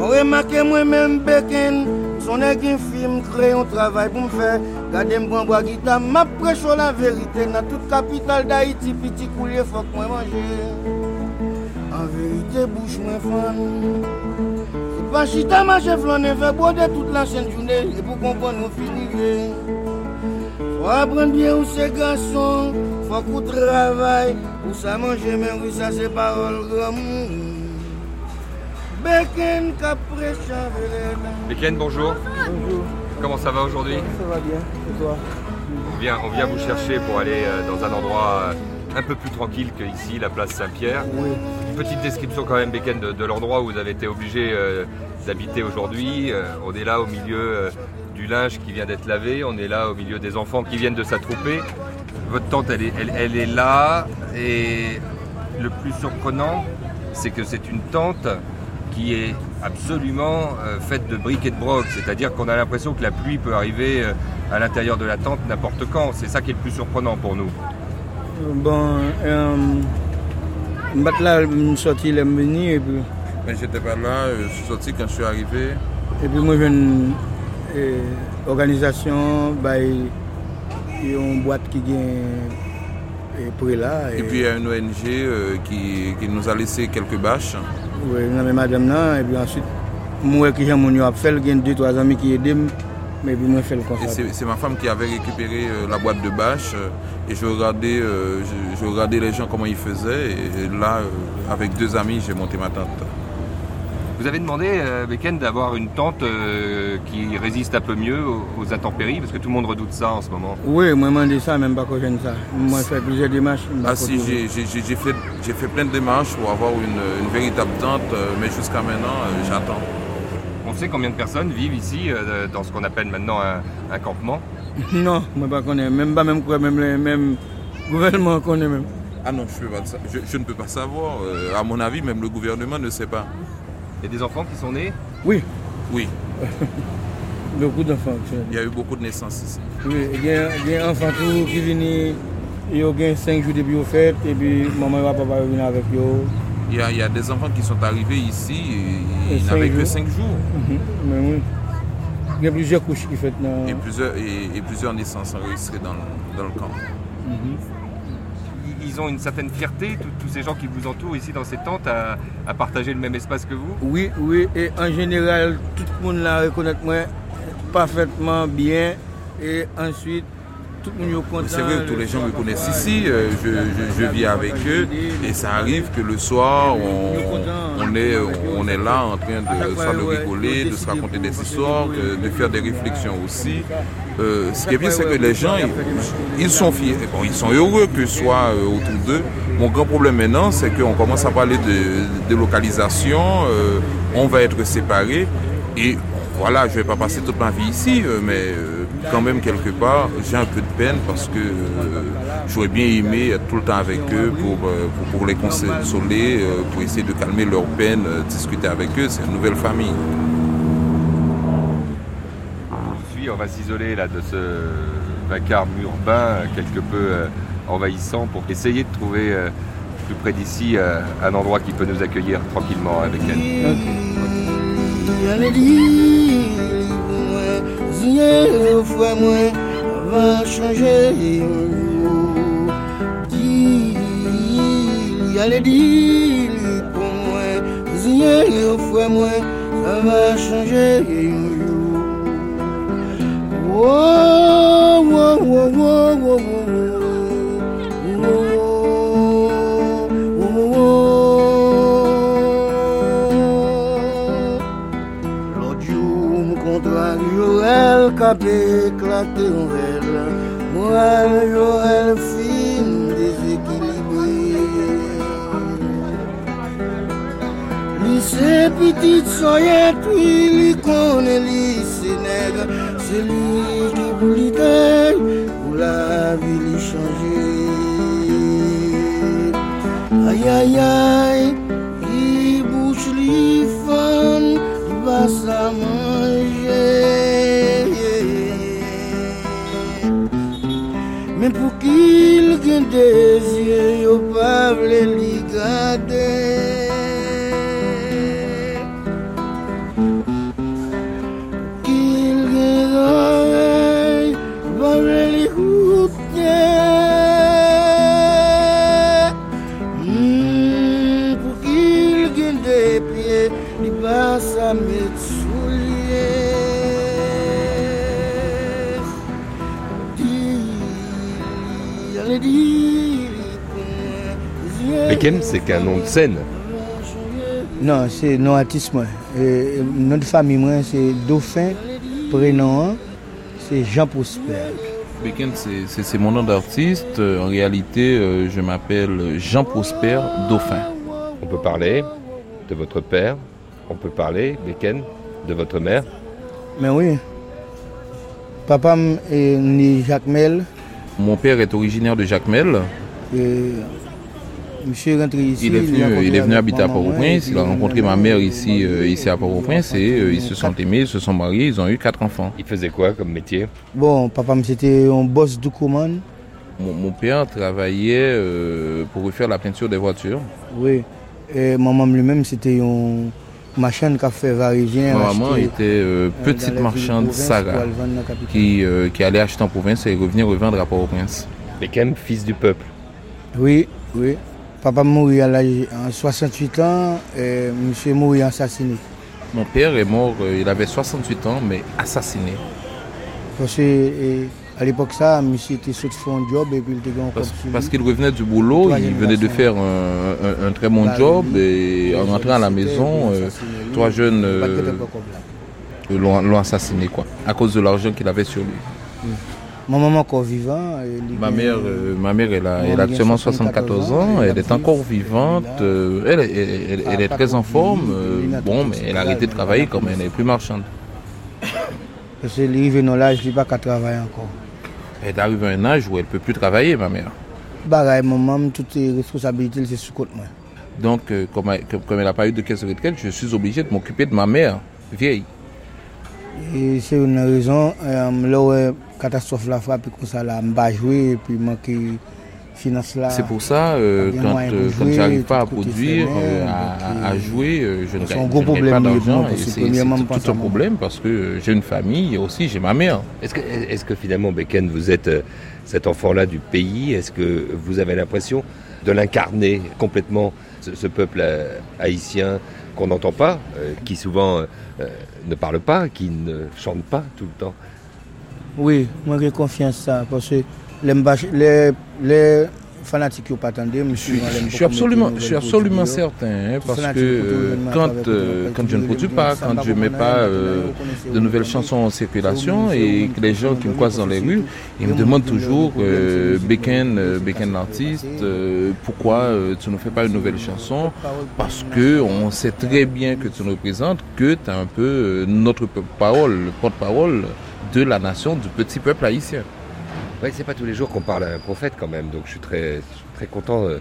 Mwen remake mwen men beken, Son sonen gen film, kre yon travay pou m fe, gade m bambwa gita, m ap precho la verite, nan tout kapital da iti, piti koulye fok mwen manje. An verite bouch mwen fan, se pa chita ma chef lone ve bode tout la chen jounè, e pou kompon nou finive. Fwa apren bie ou se gason, fwa kou travay, Ou sa manje men wisa se parol remou. Beken bonjour Bonjour Comment ça va aujourd'hui Ça va bien, et toi On vient, on vient vous chercher pour aller dans un endroit un peu plus tranquille qu'ici, la place Saint-Pierre. Petite description quand même, Beken, de, l'endroit où vous avez été obligé d'habiter aujourd'hui. on est là au milieu du linge qui vient d'être lavé, on est là au milieu des enfants qui viennent de s'attrouper. Votre tante, elle est, elle est là et le plus surprenant, c'est que c'est une tente qui est absolument euh, faite de briques et de brocs. C'est-à-dire qu'on a l'impression que la pluie peut arriver euh, à l'intérieur de la tente n'importe quand. C'est ça qui est le plus surprenant pour nous. Bon, euh, là, je suis sorti là, et puis... Mais j'étais pas là, je suis sorti quand je suis arrivé. Et puis moi, j'ai une organisation, bah, une boîte qui vient et, là, et... puis il y a une ONG euh, qui, qui, nous a laissé quelques bâches. Oui, madame là, et puis ensuite, moi qui j'ai mon fait, il y a deux, trois amis qui aident, mais puis moi fait le C'est ma femme qui avait récupéré euh, la boîte de bâches euh, et je regardais, je, regardais les gens comment ils faisaient et, là, avec deux amis, j'ai monté ma tente. Vous avez demandé, euh, Beken, d'avoir une tente euh, qui résiste un peu mieux aux, intempéries, parce que tout le monde redoute ça en ce moment. Oui, moi, je demandé ça, même pas que j'aime ça. Moi, je fais plusieurs démarches. Ah si, j'ai fait, fait plein de démarches pour avoir une, véritable tente, euh, mais jusqu'à maintenant, j'attends. On sait combien de personnes vivent ici, dans ce qu'on appelle maintenant un, campement Non, moi, je ne connais même pas, même quoi, même le même gouvernement connaît même. Ah non, je, je, ne peux pas savoir. à mon avis, même le gouvernement ne sait pas. Il y a des enfants qui sont nés Oui. Oui. beaucoup d'enfants. Il y a eu beaucoup de naissances ici. Oui, il y a, des enfants qui viennent, ils ont 5 jours depuis au fête, et puis maman et papa viennent avec eux. Il y, a, il y, a, des enfants qui sont arrivés ici et ils n'avaient que 5 jours. Mhm. Mais oui. Il y a plusieurs couches qui font. Et plusieurs, et, plusieurs naissances enregistrées dans, dans le camp. Mhm ils ont une certaine fierté, tous ces gens qui vous entourent ici dans ces tentes, à, partager le même espace que vous? Oui, oui, et en général, tout le monde la reconnaît moi parfaitement bien. Et ensuite, c'est vrai que tous les gens me connaissent ici, euh, je, vis avec eux et ça arrive que le soir on, est, on est là en train de, soit de rigoler, de se raconter des histoires, de, faire des réflexions aussi. Euh, ce qui est bien c'est que les gens ils, sont fiers, bon, ils sont heureux que je sois euh, autour d'eux. Mon grand problème maintenant c'est qu'on commence à parler de délocalisation, on va être séparés et voilà, je ne vais pas passer toute ma vie ici, mais quand même quelque part, j'ai un peu de peine parce que euh, j'aurais bien aimé être tout le temps avec eux pour, euh, pour, les consoler, euh, pour essayer de calmer leur peine, discuter avec eux. C'est une nouvelle famille. on va s'isoler là de ce vacarme urbain quelque peu envahissant pour essayer de trouver plus près d'ici un endroit qui peut nous accueillir tranquillement avec elle. Zye fwe mwen va chanje Di yale di li pou mwen Zye fwe mwen va chanje Wo éclaté en verre. Moi, Joël film déséquilibré. Lycée petite soyez puis lui connaît lycée nègre. C'est lui qui voulait pour la vie lui changer. Aïe aïe aïe, C'est qu'un nom de scène. Non, c'est nom artiste moi. Notre famille moi, c'est Dauphin, prénom c'est Jean Prosper. Beken, c'est mon nom d'artiste. En réalité, je m'appelle Jean Prosper Dauphin. On peut parler de votre père, on peut parler, Beken, de votre mère. Mais oui. Papa est né Jacmel. Mon père est originaire de Jacmel. Monsieur est rentré ici. Il est venu, il est venu habiter à Port-au-Prince. Il a rencontré ma mère ici, euh, ici à Port-au-Prince et euh, ils se sont aimés, ils se sont mariés, ils ont eu quatre enfants. Il faisait quoi comme métier? Bon, papa c'était un boss du commande. Mon, père travaillait euh, pour refaire la peinture des voitures. Oui. Et maman lui-même c'était un marchand café varisien. Ma maman était petite marchande Sarah qui, qui allait acheter en province et revenir revendre à Port-au-Prince. Mais quand même fils du peuple? Oui, oui. Papa mourit à 68 ans et monsieur mourit assassiné. Mon père est mort, euh, il avait 68 ans, mais assassiné. Parce qu'à l'époque, ça, monsieur était sorti faire un job et puis il était Parce, parce qu'il revenait du boulot, il venait de faire un, très bon job et en rentrant à la maison, euh, trois jeunes euh, l'ont assassiné quoi, à cause de l'argent qu'il avait sur lui. Ma maman encore vivante. Ma mère, euh, ma mère elle, a, elle a actuellement 74 ans, elle est encore vivante, euh, elle, elle, est très en forme, euh, bon, mais elle a arrêté de travailler comme elle n'est plus marchande. Parce qu'elle est arrivée dans l'âge, elle pas qu'à travailler encore. Elle est arrivée à un âge où elle ne peut plus travailler, ma mère. Bah, maman, toutes les responsabilités, c'est sous compte moi. Donc, comme, elle n'a pas eu de caisse de retraite, je suis obligé de m'occuper de ma mère vieille. Et c'est une raison, là catastrophe la frappe comme ça là, pas jouer et puis manquer finance là. C'est pour ça euh, quand, euh, quand j'arrive pas à produire, euh, à, jouer, je ne gagne, gros problème pas d'argent c'est tout un problème parce que j'ai une famille et aussi j'ai ma mère. Est-ce que, est que finalement Beken vous êtes cet enfant-là du pays? Est-ce que vous avez l'impression de l'incarner complètement ce, peuple haïtien? Qu'on n'entend pas, qui souvent ne parle pas, qui ne chante pas tout le temps. Oui, moi j'ai confiance ça parce que les, les, fanatiques n'ont pas. Je suis, je suis absolument, je suis absolument certain hein, parce que euh, quand, euh, quand je ne produis pas, quand je ne mets pas euh, de nouvelles chansons en circulation et que les gens qui me croisent dans les rues, ils me demandent toujours Beken, Beken l'artiste, pourquoi tu ne fais pas une nouvelle chanson? Parce que on sait très bien que tu nous représentes, que tu as un peu notre parole, porte-parole de la nation, du petit peuple haïtien. C'est pas tous les jours qu'on parle à un prophète quand même, donc je suis très, très content. Euh,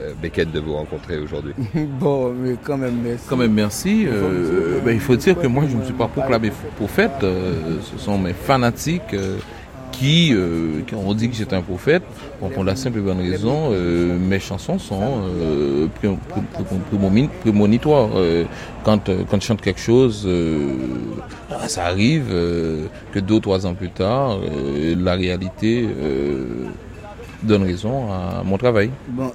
euh de vous rencontrer aujourd'hui. bon, mais quand même merci. Quand même merci. Euh, ben, il faut dire que moi je ne me suis pas proclamé prophète. Euh, ce sont mes fanatiques qui, euh, ont dit que j'étais un prophète, pour la simple et bonne raison, euh, mes chansons sont euh, prémonitoires. Euh, quand, quand je chante quelque chose, ça arrive que deux ou trois ans plus tard, la réalité donne raison à mon travail. Bon,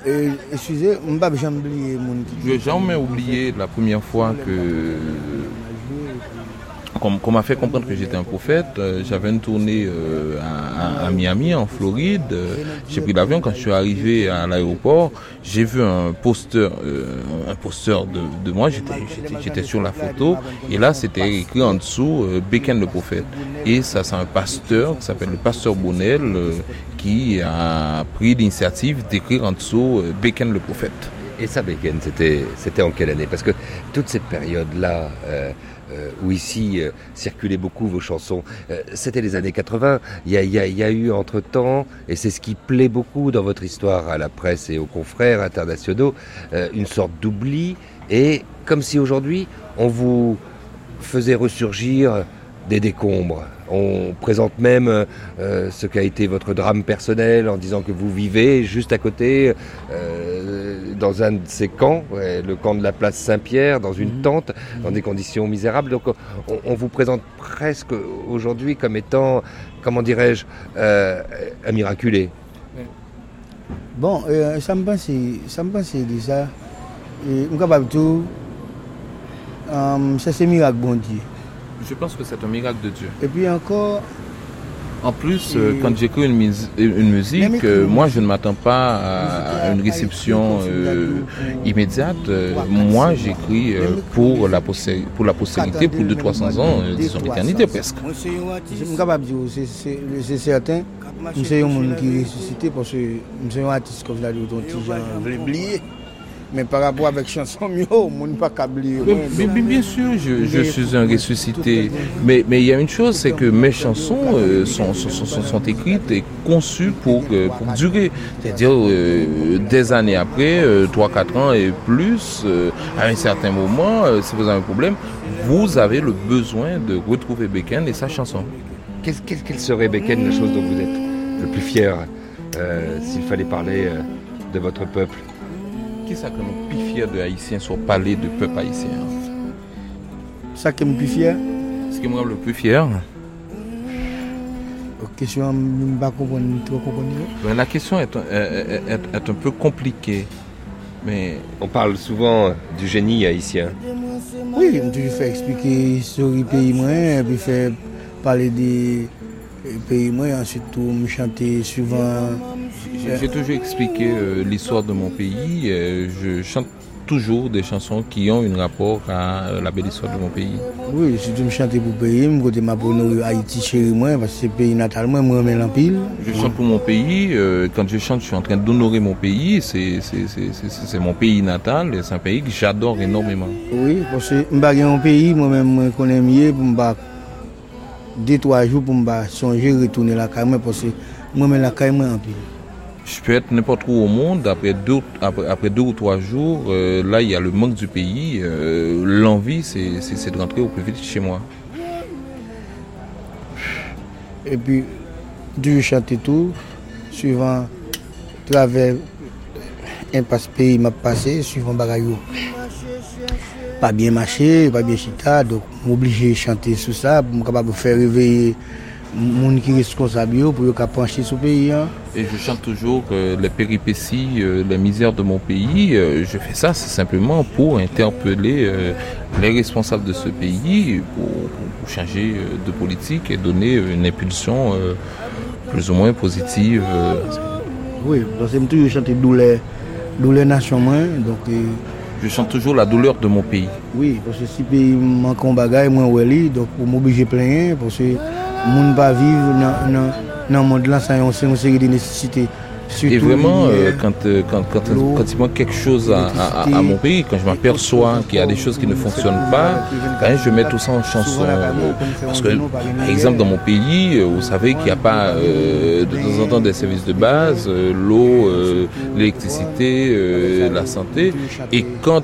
excusez, je n'ai jamais oublié la première fois que qu'on m'a fait comprendre que j'étais un prophète. Euh, j'avais une tournée euh, à, Miami, en Floride. Euh, j'ai pris l'avion. Quand je suis arrivé à l'aéroport, j'ai vu un poster, un poster de, moi. J'étais sur la photo. Et là, c'était écrit en dessous Beken le prophète. Et ça, c'est un pasteur qui s'appelle le pasteur Bonnel qui a pris l'initiative d'écrire en dessous Beken le prophète. Et ça, Beken, c'était en quelle année? Parce que toute cette période-là, euh, où ici euh, circulaient beaucoup vos chansons. Euh, c'était les années 80. Il y a, eu entre-temps, et c'est ce qui plaît beaucoup dans votre histoire à la presse et aux confrères internationaux, une sorte d'oubli. Et comme si aujourd'hui, on vous faisait ressurgir des décombres. On présente même ce qu'a été votre drame personnel en disant que vous vivez juste à côté, dans un de ces camps, le camp de la place Saint-Pierre, dans une mhm. tente, dans des conditions misérables. Donc on, vous présente presque aujourd'hui comme étant, comment dirais-je, euh, un miraculé. Bon, ça me passe, ça me passe déjà. Et, capable tout, ça c'est miracle bon Dieu. Je pense que c'est un miracle de Dieu. Et puis encore, En plus, euh, quand j'écris une, une, musique, euh, moi je ne m'attends pas à, une réception euh, immédiate. moi j'écris pour, la pour la postérité, pour 200-300 ans, disons l'éternité presque. C'est certain, je suis un monde qui est ressuscité parce que je suis un artiste comme je l'ai oublié. Mais par rapport avec chanson mieux, on pas câblé. Bien sûr, je, suis un ressuscité. Mais il y a une chose, c'est que mes chansons euh, sont, sont, écrites et conçues pour, euh, pour durer. C'est-à-dire euh, des années après, 3-4 ans et plus, à un certain moment, si vous avez un problème, vous avez le besoin de retrouver Beken et sa chanson. Quelle serait Beken, la chose dont vous êtes le plus fier, s'il fallait parler de votre peuple? Qui ça que nous plus fiers de Haïtiens sur parler de peuple haïtien Ça qui me plus fier Ce qui me rend le plus fier question, La question est, est, un peu compliquée. Mais on parle souvent du génie haïtien. Oui, on fait expliquer sur les pays moins, puis fait parler des pays moins, ensuite on chanter souvent j'ai toujours expliqué euh, l'histoire de mon pays. Euh, je chante toujours des chansons qui ont un rapport à euh, la belle histoire de mon pays. Oui, si tu me chantes pour pays, je côté ma Haïti chéri moi, parce que c'est pays natal moi, moi remets pile. Je chante pour mon pays. quand je chante, je suis en train d'honorer mon pays. C'est mon pays natal et c'est un pays que j'adore énormément. Oui, parce que je mon pays, moi-même, je connais mieux pour me deux, trois jours pour me songer retourner la caille, parce que moi-même la caille, moi en pile. Je peux être n'importe où au monde, après deux, après, deux ou trois jours, euh, là il y a le manque du pays, euh, l'envie c'est de rentrer au plus vite chez moi. Et puis, du chanter tout, suivant travers un passe-pays m'a passé, suivant Bagayou. Pas bien marché, pas bien chita, donc m'obligé de chanter sous ça, pour me faire réveiller monde qui est responsable pour pencher sur le pays. Hein. Et je chante toujours les péripéties, euh, les misères de mon pays. Euh, je fais ça, c'est simplement pour interpeller euh, les responsables de ce pays, pour, changer de politique et donner une impulsion plus ou moins positive. Oui, parce que toujours chanter douleur, douleur nation donc. Je chante toujours la douleur de mon pays. Oui, parce que si le pays manque un bagage, moi, donc pour m'obliger plein, parce que vivre dans dans monde là ça c'est une série de nécessités et vraiment, euh, quand, euh, quand, quand, quand, il manque quelque chose à, à, mon pays, quand je m'aperçois qu'il y a des choses qui ne fonctionnent pas, ben, je mets tout ça en chanson. Parce que, par exemple, dans mon pays, euh, vous savez qu'il n'y a pas de temps en temps des services de base, l'eau, l'électricité, la santé. Et quand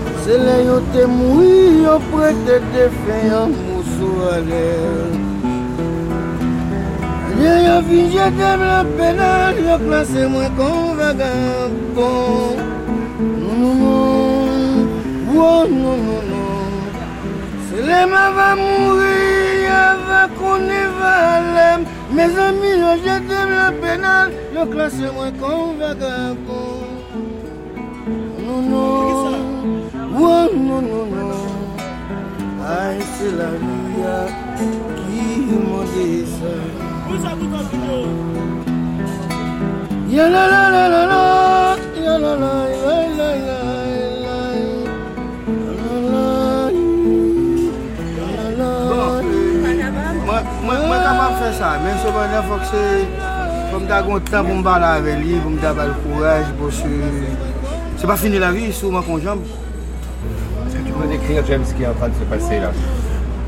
c'est là yo te mouri, yo prête de fin en mousseau Yo fin jete blan penal, yo klase mwen kon Non, non, non, non, non, non. Se lema va mouri, ava konen valem Me zami yo jete blan penal, yo klase mwen kon vagabon Non, non, Oh non non non Ay se la ria Ki mwande sa Ya la la la la la Ya la la la la la Mwen kapap fè sa, men sou ban nan fòk se Fòm da gontan pou mba la avè li, pou mda bal kouraj, pou se... Se pa fini la vi, sou mwen konjamb tu peux décrire, James, ce qui est en train de se passer là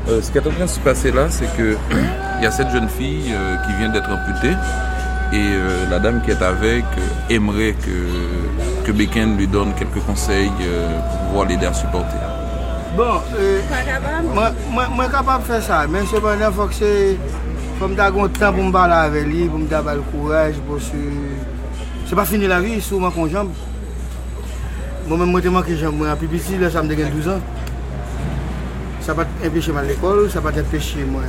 euh, Ce qui est en train de se passer là, c'est que Il y a cette jeune fille euh, qui vient d'être amputée et euh, la dame qui est avec euh, aimerait que, que Beken lui donne quelques conseils pour pouvoir l'aider à supporter. Bon, moi, je suis capable de faire ça, mais cependant, il faut que c'est. Faut me donner temps pour me parler avec lui, pour me donner le courage, pour se. c'est pas fini la vie, souvent qu'on jambe. Moi-même, moi, je manqué. Moi, à Pipici, là, ça me 12 ans. Ça va empêcher à l'école, ça va empêcher moi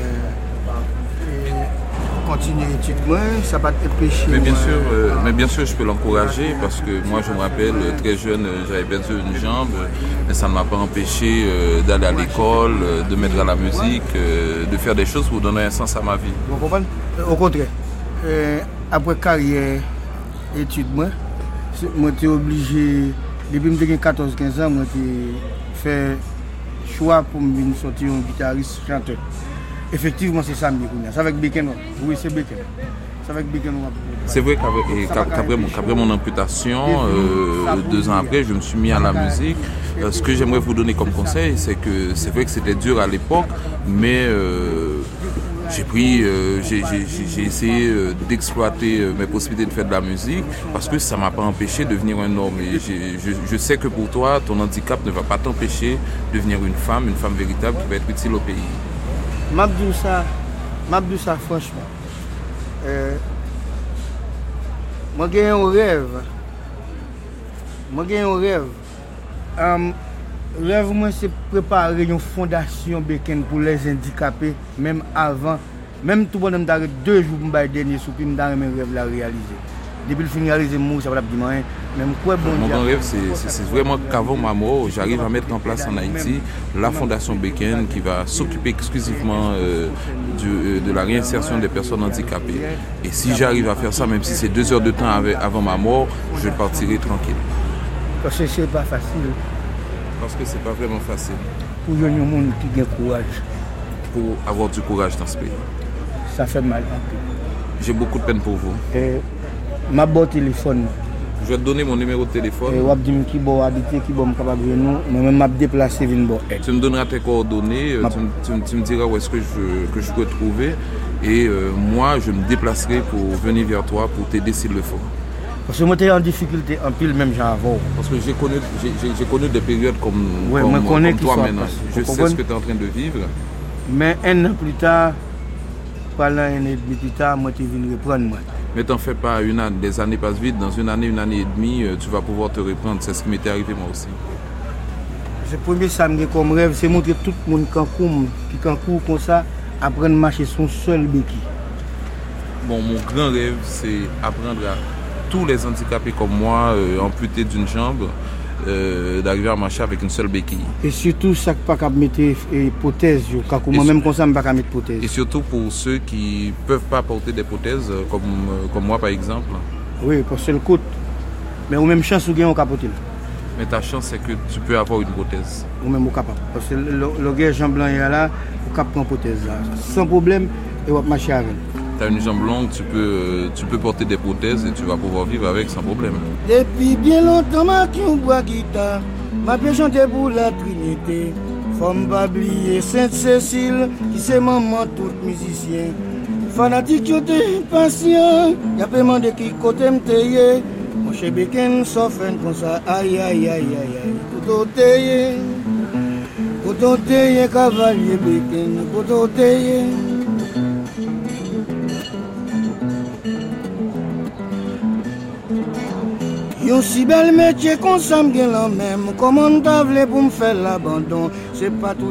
continuer l'étude moi, ça va empêcher. Mais bien sûr, euh, mais bien sûr, je peux l'encourager parce que moi, je me rappelle très jeune, j'avais perdu une jambe, mais ça ne m'a pas empêché euh, d'aller à l'école, euh, de mettre à la musique, de faire des choses pour donner un sens à ma vie. Vous comprenez? Au contraire, après carrière, études moi, moi j'étais obligé, depuis que j'ai 14-15 ans, moi j'ai fait choix pour me sortir un guitariste chanteur. Effectivement, c'est ça, c'est avec Beken. Oui, c'est Beken. C'est Beken. C'est vrai qu'après mon, amputation, euh, deux ans après, je me suis mis à la musique. Euh, ce que j'aimerais vous donner comme conseil, c'est que c'est vrai que c'était dur à l'époque, mais euh, j'ai pris, j'ai essayé d'exploiter mes possibilités de faire de la musique parce que ça m'a pas empêché de devenir un homme. Et je, sais que pour toi, ton handicap ne va pas t'empêcher de devenir une femme, une femme véritable qui va être utile au pays. Mabdou ça, franchement. Euh, moi j'ai un rêve. Moi j'ai un rêve. Rêve moi c'est préparer une fondation Beken pour les handicapés même avant même tout bonhomme d'arrêt deux jours pour me dernier sous puis me rêve la réaliser. Depuis le finaliser moi ça va pas dire Mon grand rêve, c'est vraiment qu'avant ma mort, j'arrive à mettre en place en Haïti la Fondation Beken qui va s'occuper exclusivement euh, euh, de la réinsertion des personnes handicapées. Et si j'arrive à faire ça, même si c'est deux heures de temps avant ma mort, je partirai tranquille. Parce que c'est pas facile. Parce que c'est pas vraiment facile. Pour monde qui a courage. Pour avoir du courage dans ce pays. Ça fait mal. J'ai beaucoup de peine pour vous. Et ma téléphone. Je vais te donner mon numéro de téléphone. Et wap dim ki bo habiter, qui bon capable nous, moi même m'a déplacer. Tu me donneras tes coordonnées, euh, tu, tu, tu, me diras où est-ce que je, que je peux trouver et euh, moi je me déplacerai pour venir vers toi pour t'aider s'il le faut. Parce que moi j'étais en difficulté en pile même genre avant. Parce que j'ai connu, j'ai connu des périodes comme, ouais, comme, comme toi maintenant. Je sais ce que tu es en train de vivre. Mais un an plus tard, pendant un an et demi plus tard, moi tu es venu reprendre moi. Mais t'en fais pas, une année, des années passent vite, dans une année, une année et demie, euh, tu vas pouvoir te reprendre. C'est ce qui m'était arrivé moi aussi. Le premier samedi comme rêve, c'est montrer tout le monde qui court comme ça, apprendre à marcher son seul béquille. Bon, mon grand rêve, c'est apprendre à tous les handicapés comme moi, euh, amputés d'une jambe, euh, d'arriver à marcher avec une seule béquille. Et surtout, ça pas qu'à mettre prothèse, moi-même comme ça, pas mettre prothèse. Et surtout pour ceux qui ne peuvent pas porter des prothèses, euh, comme, comme moi par exemple. Oui, parce que le coût. Mais au même chance, vous avez capoter. Mais ta chance, c'est que tu peux avoir une prothèse. Ou même au capable. Parce que le, le gars Jean Blanc est là, vous capable prendre prothèse là. Sans problème, et vous marcher avec tu as une jambe longue, tu peux, tu peux porter des prothèses et tu vas pouvoir vivre avec sans problème. Depuis bien longtemps, ma qui boit guitare, m'a chanter pour la Trinité. Femme pas oublier Sainte-Cécile, qui c'est maman tout musicien. Fanatique, tu es patient, y'a pas demandé qui côté m'tayer. Mon cher Beken s'offre comme ça, aïe aïe aïe aïe aïe. Koto teye, cavalier Beken, koto teye. Yon si bel métier qu'on s'aime bien la même, comment t'avais pour me faire l'abandon?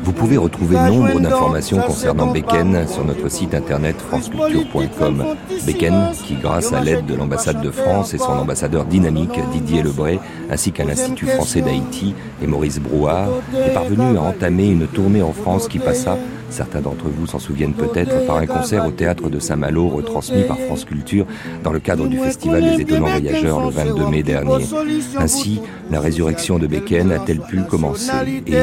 Vous pouvez retrouver nombre d'informations concernant Beken sur notre site internet franceculture.com. Beken, qui grâce à l'aide de l'ambassade de France et son ambassadeur dynamique Didier Lebray, ainsi qu'à l'Institut français d'Haïti et Maurice Brouard, est parvenu à entamer une tournée en France qui passa Certains d'entre vous s'en souviennent peut-être par un concert au théâtre de Saint-Malo retransmis par France Culture dans le cadre du Festival des étonnants voyageurs le 22 mai dernier. Ainsi, la résurrection de Beken a-t-elle pu commencer Et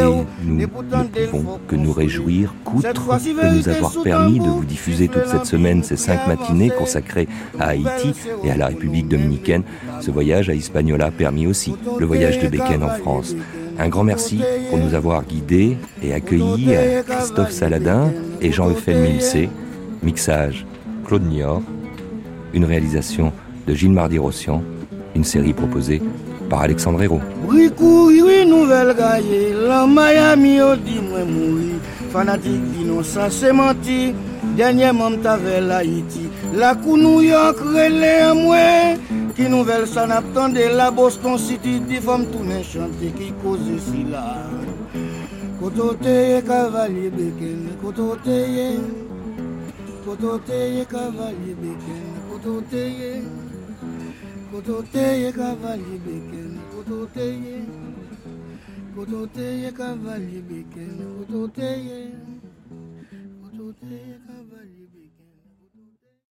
nous ne pouvons que nous réjouir qu'outre de nous avoir permis de vous diffuser toute cette semaine ces cinq matinées consacrées à Haïti et à la République dominicaine, ce voyage à Hispaniola permis aussi le voyage de Beken en France. Un grand merci pour nous avoir guidés et accueillis Christophe Saladin et Jean-Euphel Milcé. Mixage Claude Niort. Une réalisation de Gilles Mardy-Rossian. Une série proposée par Alexandre Hérault. la l'Haïti. La New York, relais à Ki nouvel san ap tande la Boston City Di fom tounen chante ki koze si la. Koto teye kavalye beken Koto teye Koto teye kavalye beken Koto teye Koto teye kavalye beken Koto teye Koto teye kavalye beken Koto teye Koto teye